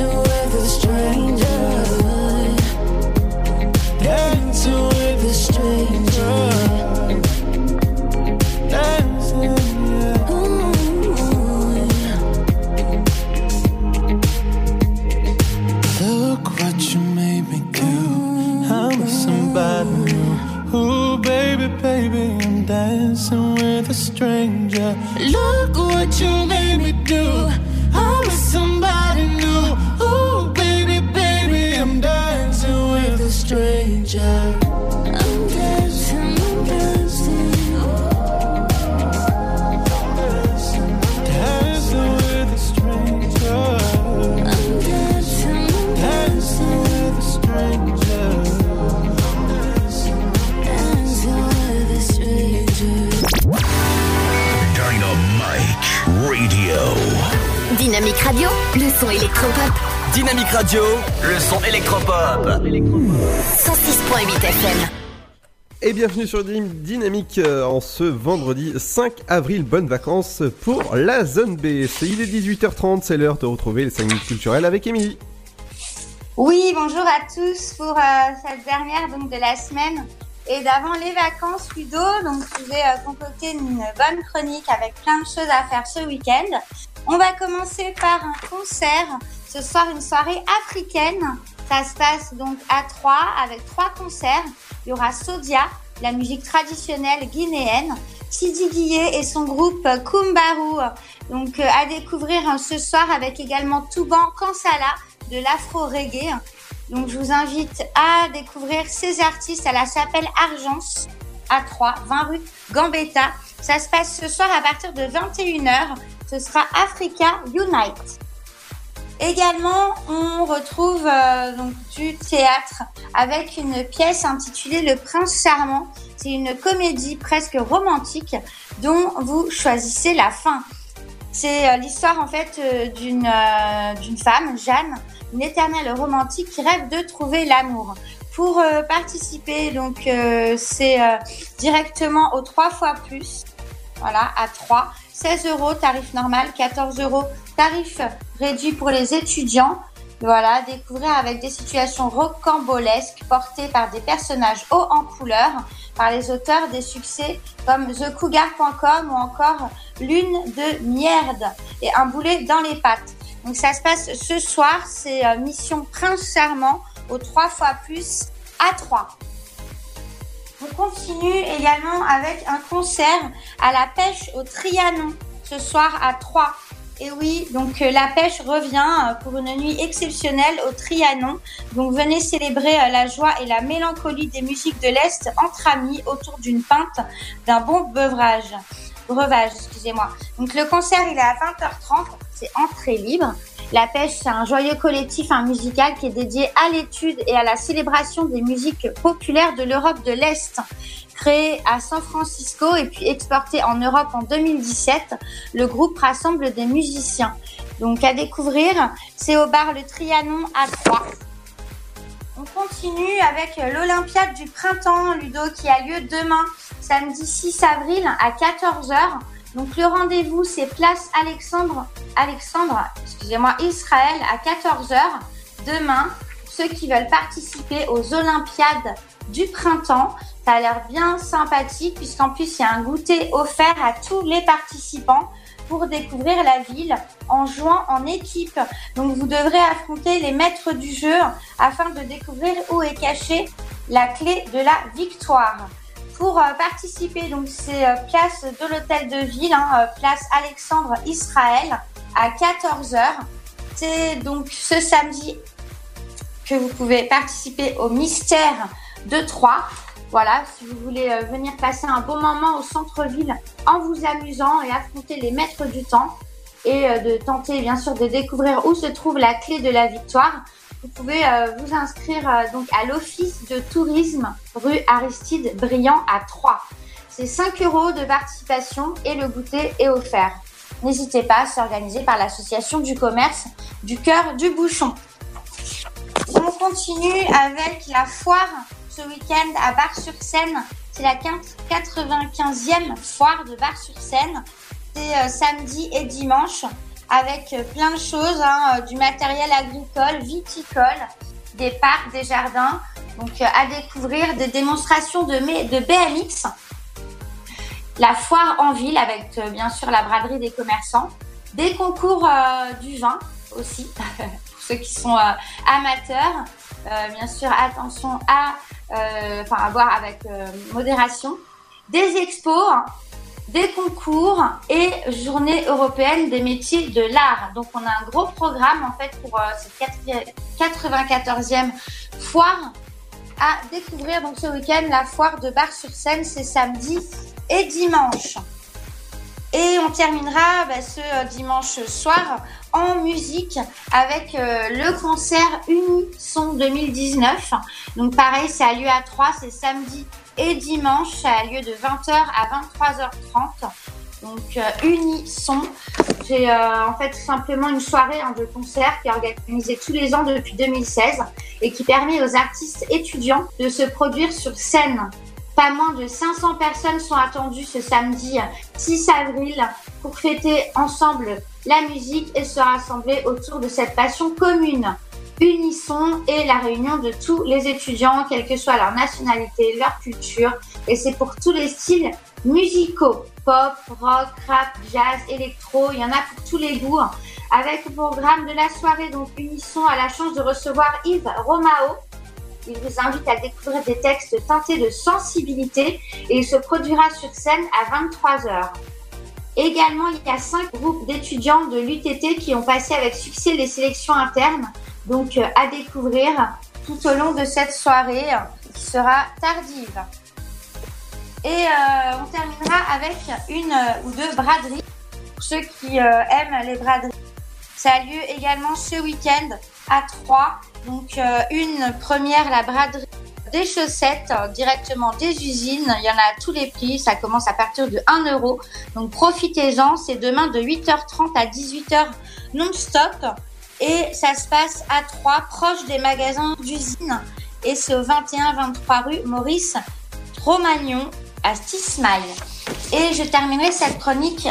You. Son électropop. Dynamique Radio, le son électropop. 106.8 FM. Et bienvenue sur Dy- Dynamique euh, en ce vendredi 5 avril. Bonnes vacances pour la zone B. C'est- Il est 18h30, c'est l'heure de retrouver les 5 minutes culturelles avec Émilie. Oui, bonjour à tous pour euh, cette dernière donc de la semaine et d'avant les vacances Ludo. Donc je vais euh, concocter une bonne chronique avec plein de choses à faire ce week-end. On va commencer par un concert. Ce soir, une soirée africaine. Ça se passe donc à Troyes avec trois concerts. Il y aura Sodia, la musique traditionnelle guinéenne, Sidi Guillet et son groupe Kumbaru. Donc euh, à découvrir euh, ce soir avec également Touban Kansala de l'afro-reggae. Donc je vous invite à découvrir ces artistes à la chapelle Argence à 3, 20 rue Gambetta. Ça se passe ce soir à partir de 21h. Ce sera Africa Unite. Également, on retrouve euh, donc du théâtre avec une pièce intitulée Le Prince Charmant. C'est une comédie presque romantique dont vous choisissez la fin. C'est euh, l'histoire en fait euh, d'une femme, Jeanne, une éternelle romantique qui rêve de trouver l'amour. Pour euh, participer, donc euh, c'est euh, directement au 3 fois plus, voilà, à 3, 16 euros tarif normal, 14 euros tarif réduit pour les étudiants. Voilà, découvrir avec des situations rocambolesques portées par des personnages hauts en couleur, par les auteurs des succès comme TheCougar.com ou encore Lune de Merde et un boulet dans les pattes. Donc ça se passe ce soir, c'est Mission Prince Charmant au 3 fois plus à 3. On continue également avec un concert à la pêche au Trianon ce soir à 3. Et oui, donc euh, la pêche revient euh, pour une nuit exceptionnelle au Trianon. Donc venez célébrer euh, la joie et la mélancolie des musiques de l'Est entre amis autour d'une pinte d'un bon beuvrage. Breuvage, excusez-moi. Donc le concert il est à 20h30, c'est entrée libre. La pêche, c'est un joyeux collectif un musical qui est dédié à l'étude et à la célébration des musiques populaires de l'Europe de l'Est. Créé à San Francisco et puis exporté en Europe en 2017, le groupe rassemble des musiciens. Donc à découvrir, c'est au bar Le Trianon à 3. On continue avec l'Olympiade du printemps, Ludo, qui a lieu demain, samedi 6 avril à 14h. Donc le rendez-vous, c'est place Alexandre, Alexandre, excusez-moi, Israël à 14h demain. Ceux qui veulent participer aux Olympiades du printemps, ça a l'air bien sympathique puisqu'en plus il y a un goûter offert à tous les participants pour découvrir la ville en jouant en équipe. Donc vous devrez affronter les maîtres du jeu afin de découvrir où est cachée la clé de la victoire. Pour euh, participer, donc c'est euh, place de l'hôtel de ville, hein, euh, place Alexandre Israël à 14h. C'est donc ce samedi que vous pouvez participer au mystère de Troyes. Voilà, si vous voulez venir passer un bon moment au centre-ville en vous amusant et affronter les maîtres du temps et de tenter bien sûr de découvrir où se trouve la clé de la victoire, vous pouvez euh, vous inscrire euh, donc à l'office de tourisme rue Aristide Briand à Troyes. C'est 5 euros de participation et le goûter est offert. N'hésitez pas, c'est organisé par l'association du commerce du cœur du bouchon. On continue avec la foire ce week-end à Bar-sur-Seine. C'est la 95e foire de Bar-sur-Seine. C'est euh, samedi et dimanche avec euh, plein de choses, hein, euh, du matériel agricole, viticole, des parcs, des jardins. Donc euh, à découvrir des démonstrations de, BMX, la foire en ville avec bien sûr la braderie des commerçants, des concours du vin aussi *laughs* pour ceux qui sont amateurs. Bien sûr, attention à, enfin, à boire avec modération. Des expos, hein, des concours et journée européenne des métiers de l'art. Donc, on a un gros programme en fait pour euh, cette 94e foire à découvrir. Donc, ce week-end, la foire de Bar-sur-Seine, c'est samedi et dimanche. Et on terminera bah, ce euh, dimanche soir en musique avec euh, le concert Unison 2019. Donc pareil, ça a lieu à 3, c'est samedi et dimanche. Ça a lieu de 20h à 23h30. donc euh, Unisson. C'est euh, en fait simplement une soirée hein, de concert qui est organisée tous les ans depuis 2016 et qui permet aux artistes étudiants de se produire sur scène. Pas moins de 500 personnes sont attendues ce samedi 6 avril pour fêter ensemble la musique et se rassembler autour de cette passion commune. Unisson et la réunion de tous les étudiants, quelle que soit leur nationalité, leur culture, et c'est pour tous les styles musicaux, pop, rock, rap, jazz, électro, il y en a pour tous les goûts. Avec au programme de la soirée, donc Unisson a la chance de recevoir Yves Romao. Il vous invite à découvrir des textes teintés de sensibilité et il se produira sur scène à 23h. Également, il y a cinq groupes d'étudiants de l'UTT qui ont passé avec succès les sélections internes, donc euh, à découvrir tout au long de cette soirée euh, qui sera tardive. Et euh, on terminera avec une ou deux braderies pour ceux qui aiment les braderies. Ça a lieu également ce week-end à Troyes. Donc une première, la braderie des chaussettes directement des usines. Il y en a à tous les prix. Ça commence à partir de 1 euro. Donc profitez-en. C'est demain de 8h30 à 18h non-stop. Et ça se passe à Troyes, proche des magasins d'usine. Et c'est au 21-23 rue Maurice Romagnon à Stismail. Et je terminerai cette chronique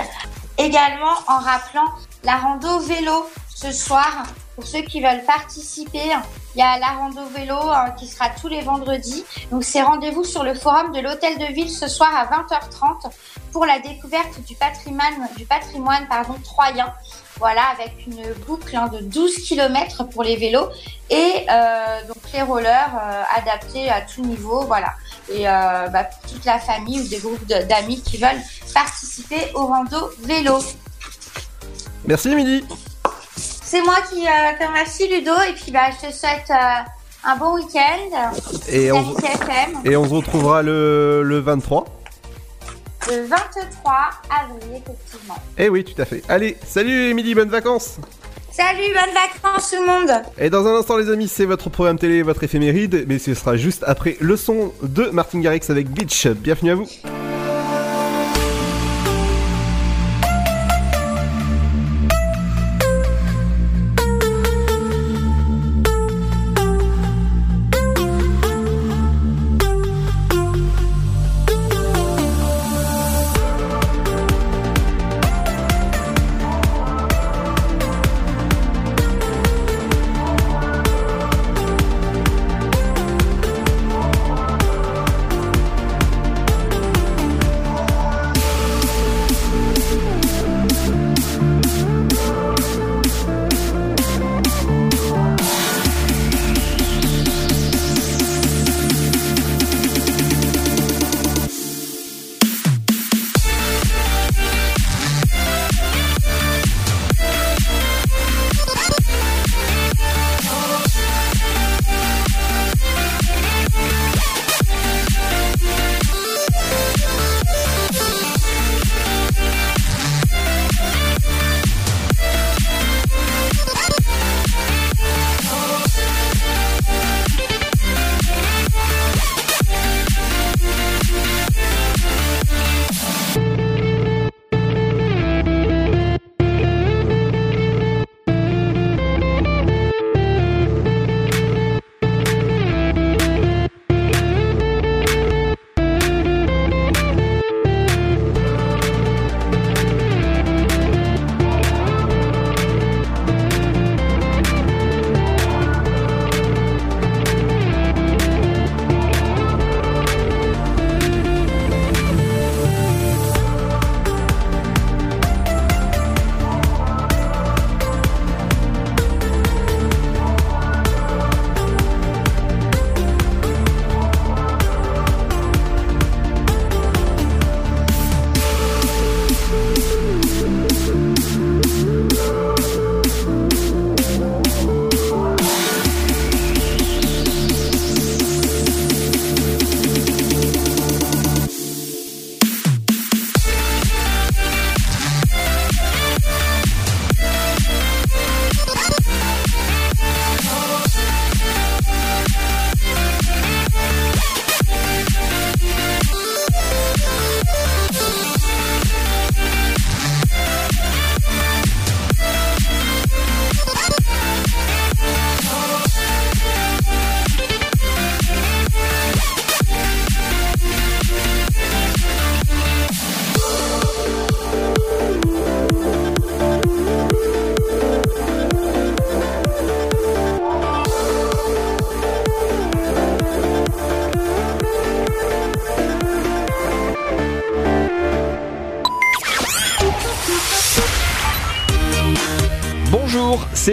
également en rappelant la rando vélo ce soir. Pour ceux qui veulent participer, il y a la rando vélo euh, qui sera tous les vendredis. Donc c'est rendez-vous sur le forum de l'hôtel de ville ce soir à 20h30 pour la découverte du patrimoine, du patrimoine troyen. Voilà, avec une boucle hein, de 12 km pour les vélos et euh, donc les rollers euh, adaptés à tout niveau. Voilà. Et euh, bah, pour toute la famille ou des groupes d'amis qui veulent participer au rando vélo. Merci Émilie. C'est moi qui te remercie Ludo et puis bah, je te souhaite un bon week-end. Et on, et on se retrouvera le, le 23. Le 23 avril, effectivement. Eh oui, tout à fait. Allez, salut Émilie, bonnes vacances Salut, bonnes vacances tout le monde Et dans un instant, les amis, c'est votre programme télé, votre éphéméride, mais ce sera juste après le son de Martin Garrix avec Beach. Bienvenue à vous.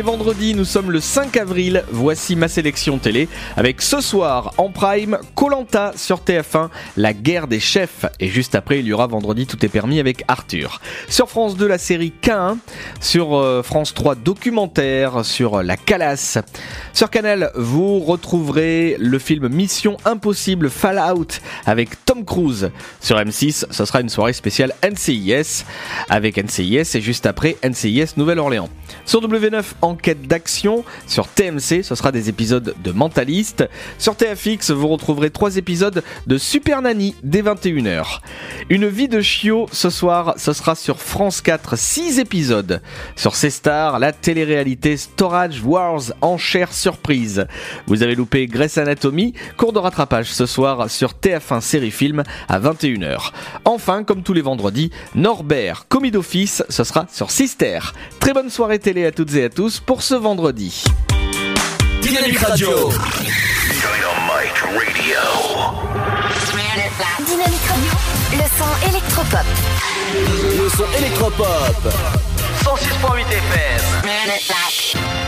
Vendredi, nous sommes le 5 avril. Voici ma sélection télé avec ce soir en prime Colanta sur TF1, la guerre des chefs. Et juste après, il y aura vendredi Tout est permis avec Arthur. Sur France 2, la série K1. Sur euh, France 3, documentaire sur la Calasse. Sur Canal, vous retrouverez le film Mission Impossible Fallout avec Tom Cruise. Sur M6, ce sera une soirée spéciale NCIS avec NCIS et juste après NCIS Nouvelle-Orléans. Sur W9, enquête d'action. Sur TMC, ce sera des épisodes de Mentaliste. Sur TFX, vous retrouverez trois épisodes de Super Nanny dès 21h. Une vie de chiot, ce soir, ce sera sur France 4, 6 épisodes. Sur C-Star, la télé-réalité Storage Wars enchère surprise. Vous avez loupé Grey's Anatomy, cours de rattrapage ce soir sur TF1 série film à 21h. Enfin, comme tous les vendredis, Norbert, commis d'office, ce sera sur Sister. Très bonne soirée télé à toutes et à tous pour ce vendredi. Dynamique Radio. Dynamite Radio. Dynamique Radio, le son électropop. Le son électropop. 106.8 FM.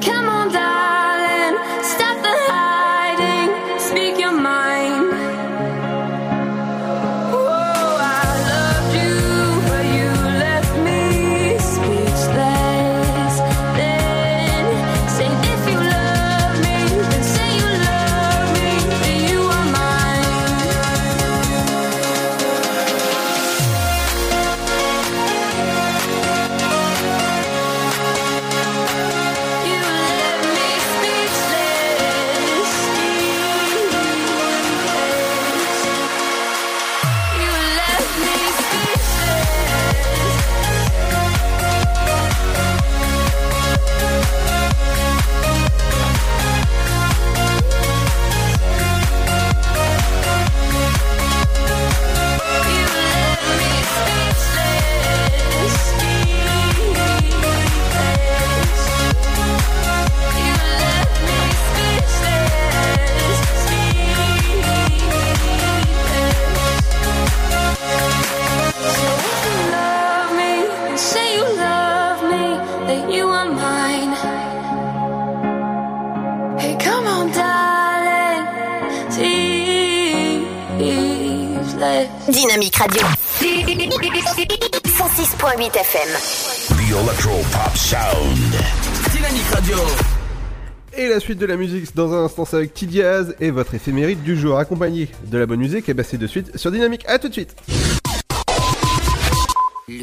Come on, de la musique dans un instant avec T-Diaz et votre éphémérite du jour accompagné de la bonne musique et bah c'est de suite sur Dynamique. À tout de suite.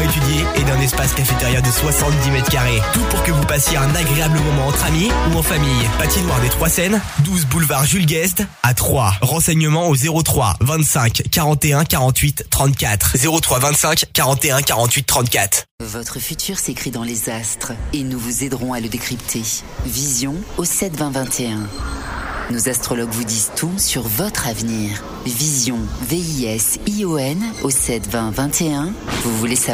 étudiée et d'un espace cafétéria de 70 mètres carrés. Tout pour que vous passiez un agréable moment entre amis ou en famille. Patinoire des Trois Seines, 12 boulevard Jules Guest à 3. Renseignements au 03 25 41 48 34. 03 25 41 48 34. Votre futur s'écrit dans les astres et nous vous aiderons à le décrypter. Vision au 7 20 21. Nos astrologues vous disent tout sur votre avenir. Vision, V-I-S-I-O-N au 7 20 21. Vous voulez savoir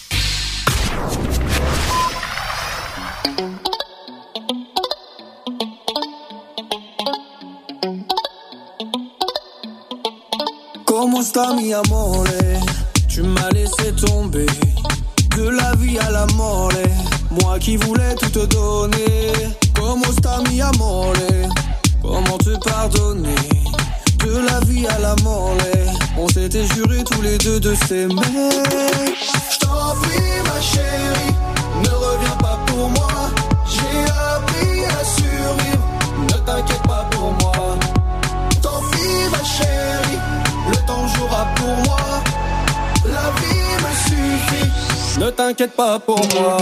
Comment sta mi amore? Tu m'as laissé tomber. De la vie à la mort Moi qui voulais tout te donner. Comment sta mi amore? Comment te pardonner? De la vie à la mort On s'était juré tous les deux de s'aimer. Je ma chérie Ne t'inquiète pas pour moi.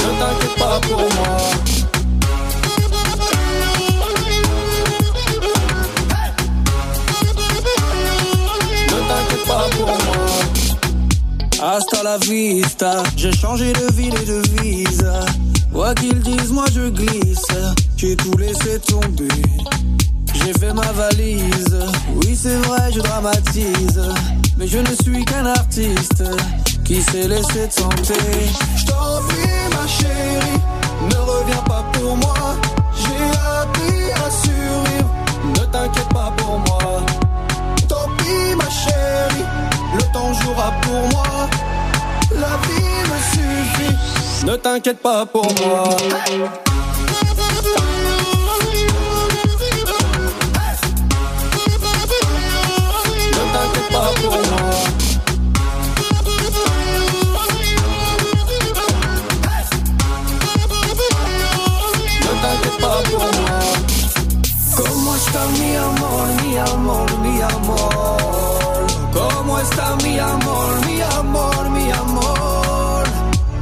Ne t'inquiète pas pour moi. Ne t'inquiète pas pour moi. Hasta la vista, j'ai changé de ville et de vise. Quoi qu'ils disent, moi je glisse. J'ai tout laissé tomber. J'ai fait ma valise. Oui, c'est vrai, je dramatise. Mais je ne suis qu'un artiste qui s'est laissé tenter. Je t'en ma chérie, ne reviens pas pour moi. J'ai appris à survivre. Ne t'inquiète pas pour moi. Tant pis, ma chérie, le temps jouera pour moi. La vie me suffit. Ne t'inquiète pas pour moi. Mi amor, mi amor? ¿Cómo está mi amor, mi amor, mi amor?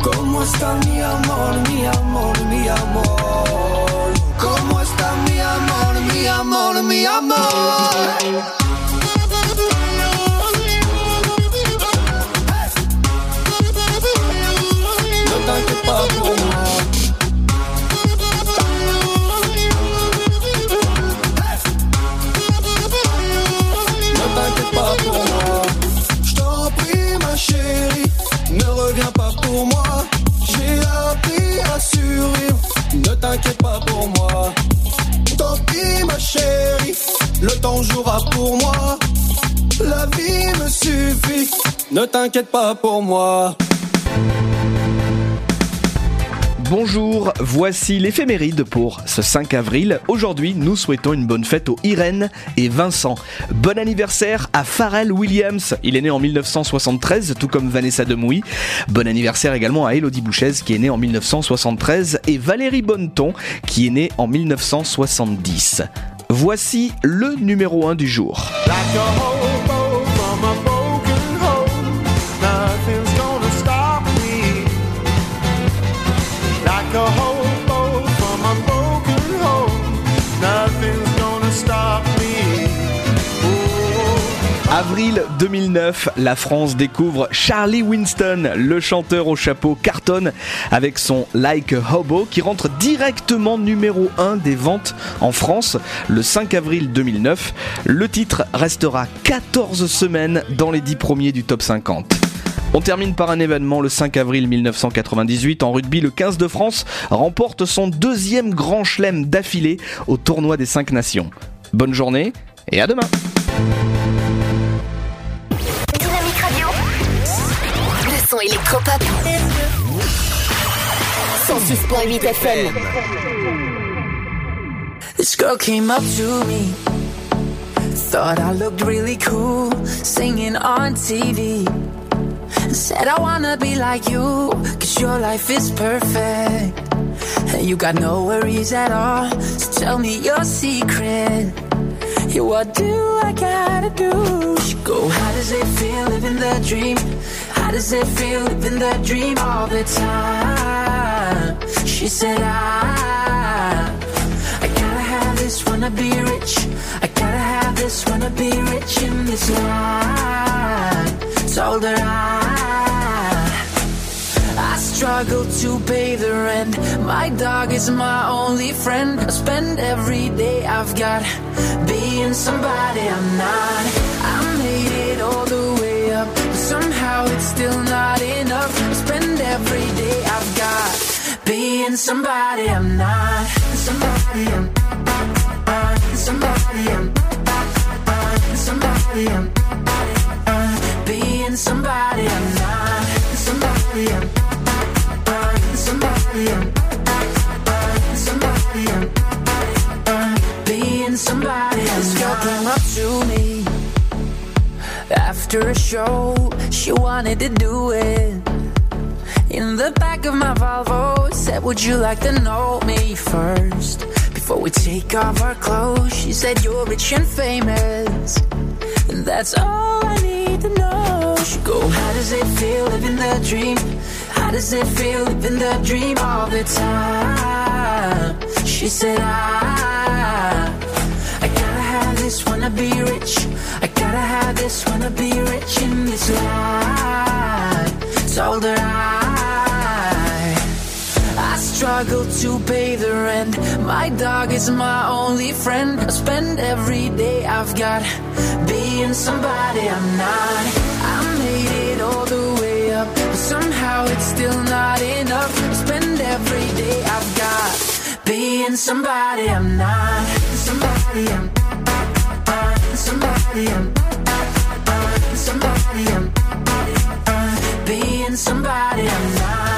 ¿Cómo está mi amor, mi amor, mi amor? ¿Cómo está mi amor, mi amor, mi amor? J'ai appris à survivre. Ne t'inquiète pas pour moi. Tant pis, ma chérie, le temps jouera pour moi. La vie me suffit. Ne t'inquiète pas pour moi. Bonjour, voici l'éphéméride pour ce 5 avril. Aujourd'hui, nous souhaitons une bonne fête aux Irène et Vincent. Bon anniversaire à Pharrell Williams. Il est né en 1973, tout comme Vanessa Demouy. Bon anniversaire également à Elodie Bouchez, qui est née en 1973, et Valérie Bonneton, qui est née en 1970. Voici le numéro 1 du jour. Avril 2009, la France découvre Charlie Winston, le chanteur au chapeau cartonne avec son Like a Hobo qui rentre directement numéro 1 des ventes en France le 5 avril 2009. Le titre restera 14 semaines dans les 10 premiers du top 50. On termine par un événement le 5 avril 1998 en rugby. Le 15 de France remporte son deuxième grand chelem d'affilée au tournoi des 5 nations. Bonne journée et à demain. Son électropop. 106.8 FM. This girl came up to me. Thought I looked really cool singing on TV. Said I wanna be like you, cause your life is perfect. And you got no worries at all. So tell me your secret. Yeah, what do I gotta do? She go, how does it feel living the dream? Does it feel living the dream all the time? She said, I, I gotta have this, wanna be rich. I gotta have this, wanna be rich in this life. Told her I, I struggle to pay the rent. My dog is my only friend. I spend every day I've got being somebody I'm not. Somehow it's still not enough. I spend every day I've got being somebody I'm not. Somebody I'm somebody I'm somebody I'm being somebody I'm not. Somebody I'm somebody I'm somebody I'm being somebody This girl came up to me after a show. She wanted to do it. In the back of my Volvo, said, Would you like to know me first? Before we take off our clothes, she said, You're rich and famous. And that's all I need to know. She go, How does it feel living the dream? How does it feel living the dream all the time? She said, I, this, wanna be rich. I gotta have this, wanna be rich in this life. Told her I, I struggle to pay the rent. My dog is my only friend. I spend every day I've got being somebody I'm not. I made it all the way up, but somehow it's still not enough. I spend every day I've got being somebody I'm not. Somebody I'm somebody I'm somebody I'm being somebody I'm not.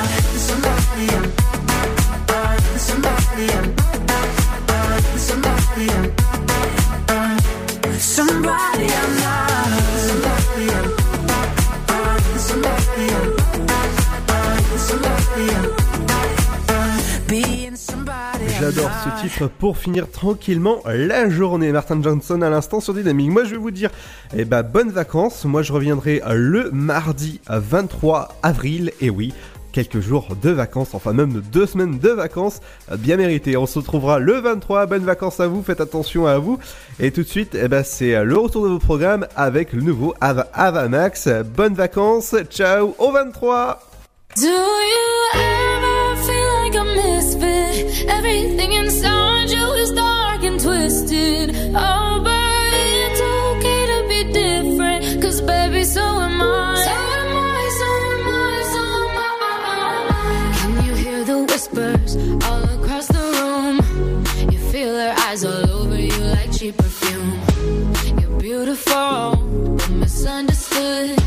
Ce titre pour finir tranquillement la journée. Martin Johnson à l'instant sur Dynamique. Moi je vais vous dire, eh ben bonnes vacances. Moi je reviendrai le mardi 23 avril. Et oui, quelques jours de vacances, enfin même deux semaines de vacances bien méritées. On se retrouvera le 23. Bonnes vacances à vous, faites attention à vous. Et tout de suite, eh ben, c'est le retour de vos programmes avec le nouveau Ava, Ava Max. Bonnes vacances, ciao au 23 Do you ever feel like a misfit? Everything inside you is dark and twisted. Oh, but it's okay to be different. Cause baby, so am I. So am I, so am I, so am I. Can you hear the whispers all across the room? You feel her eyes all over you like cheap perfume. You're beautiful, but misunderstood.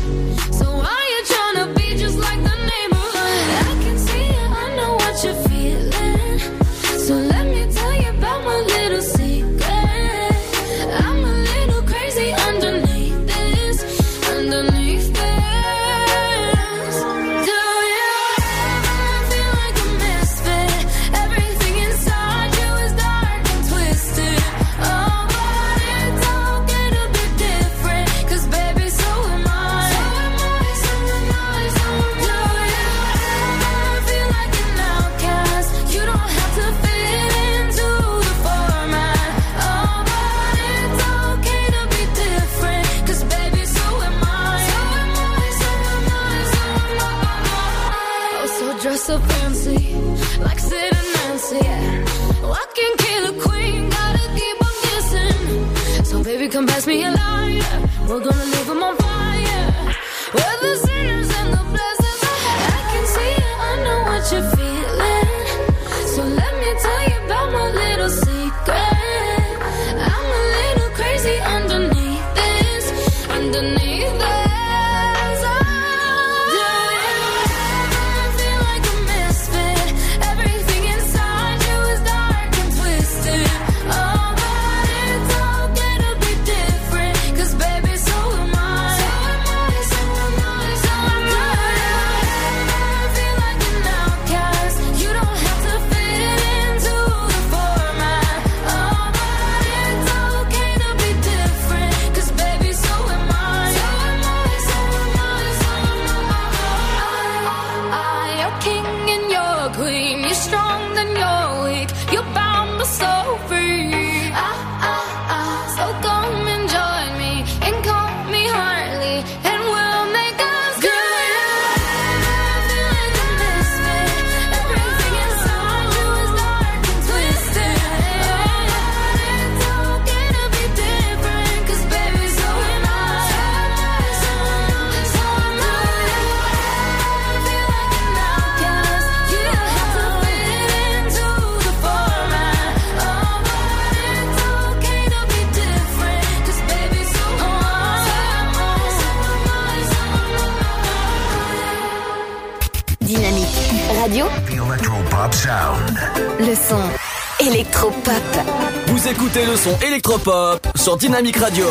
électropop sur Dynamique Radio.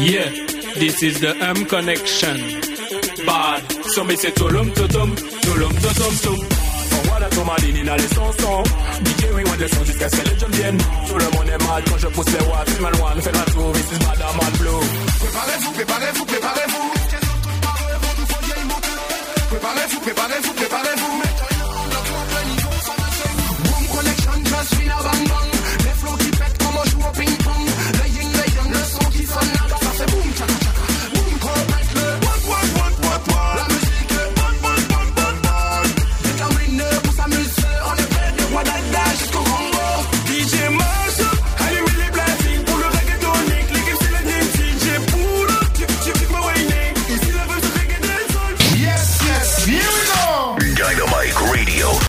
Yeah, this is the M connection. Bad, so me say tolum totum, tolum. Nomadine dans les chansons. DJ, oui, ouais, le son jusqu'à ce que les jeunes viennent. Tout le monde est mal quand je pousse les watts. Film one, fais la tour, this is Madame Mad Blue. Préparez-vous, préparez-vous, préparez-vous. Préparez-vous, préparez-vous, préparez-vous.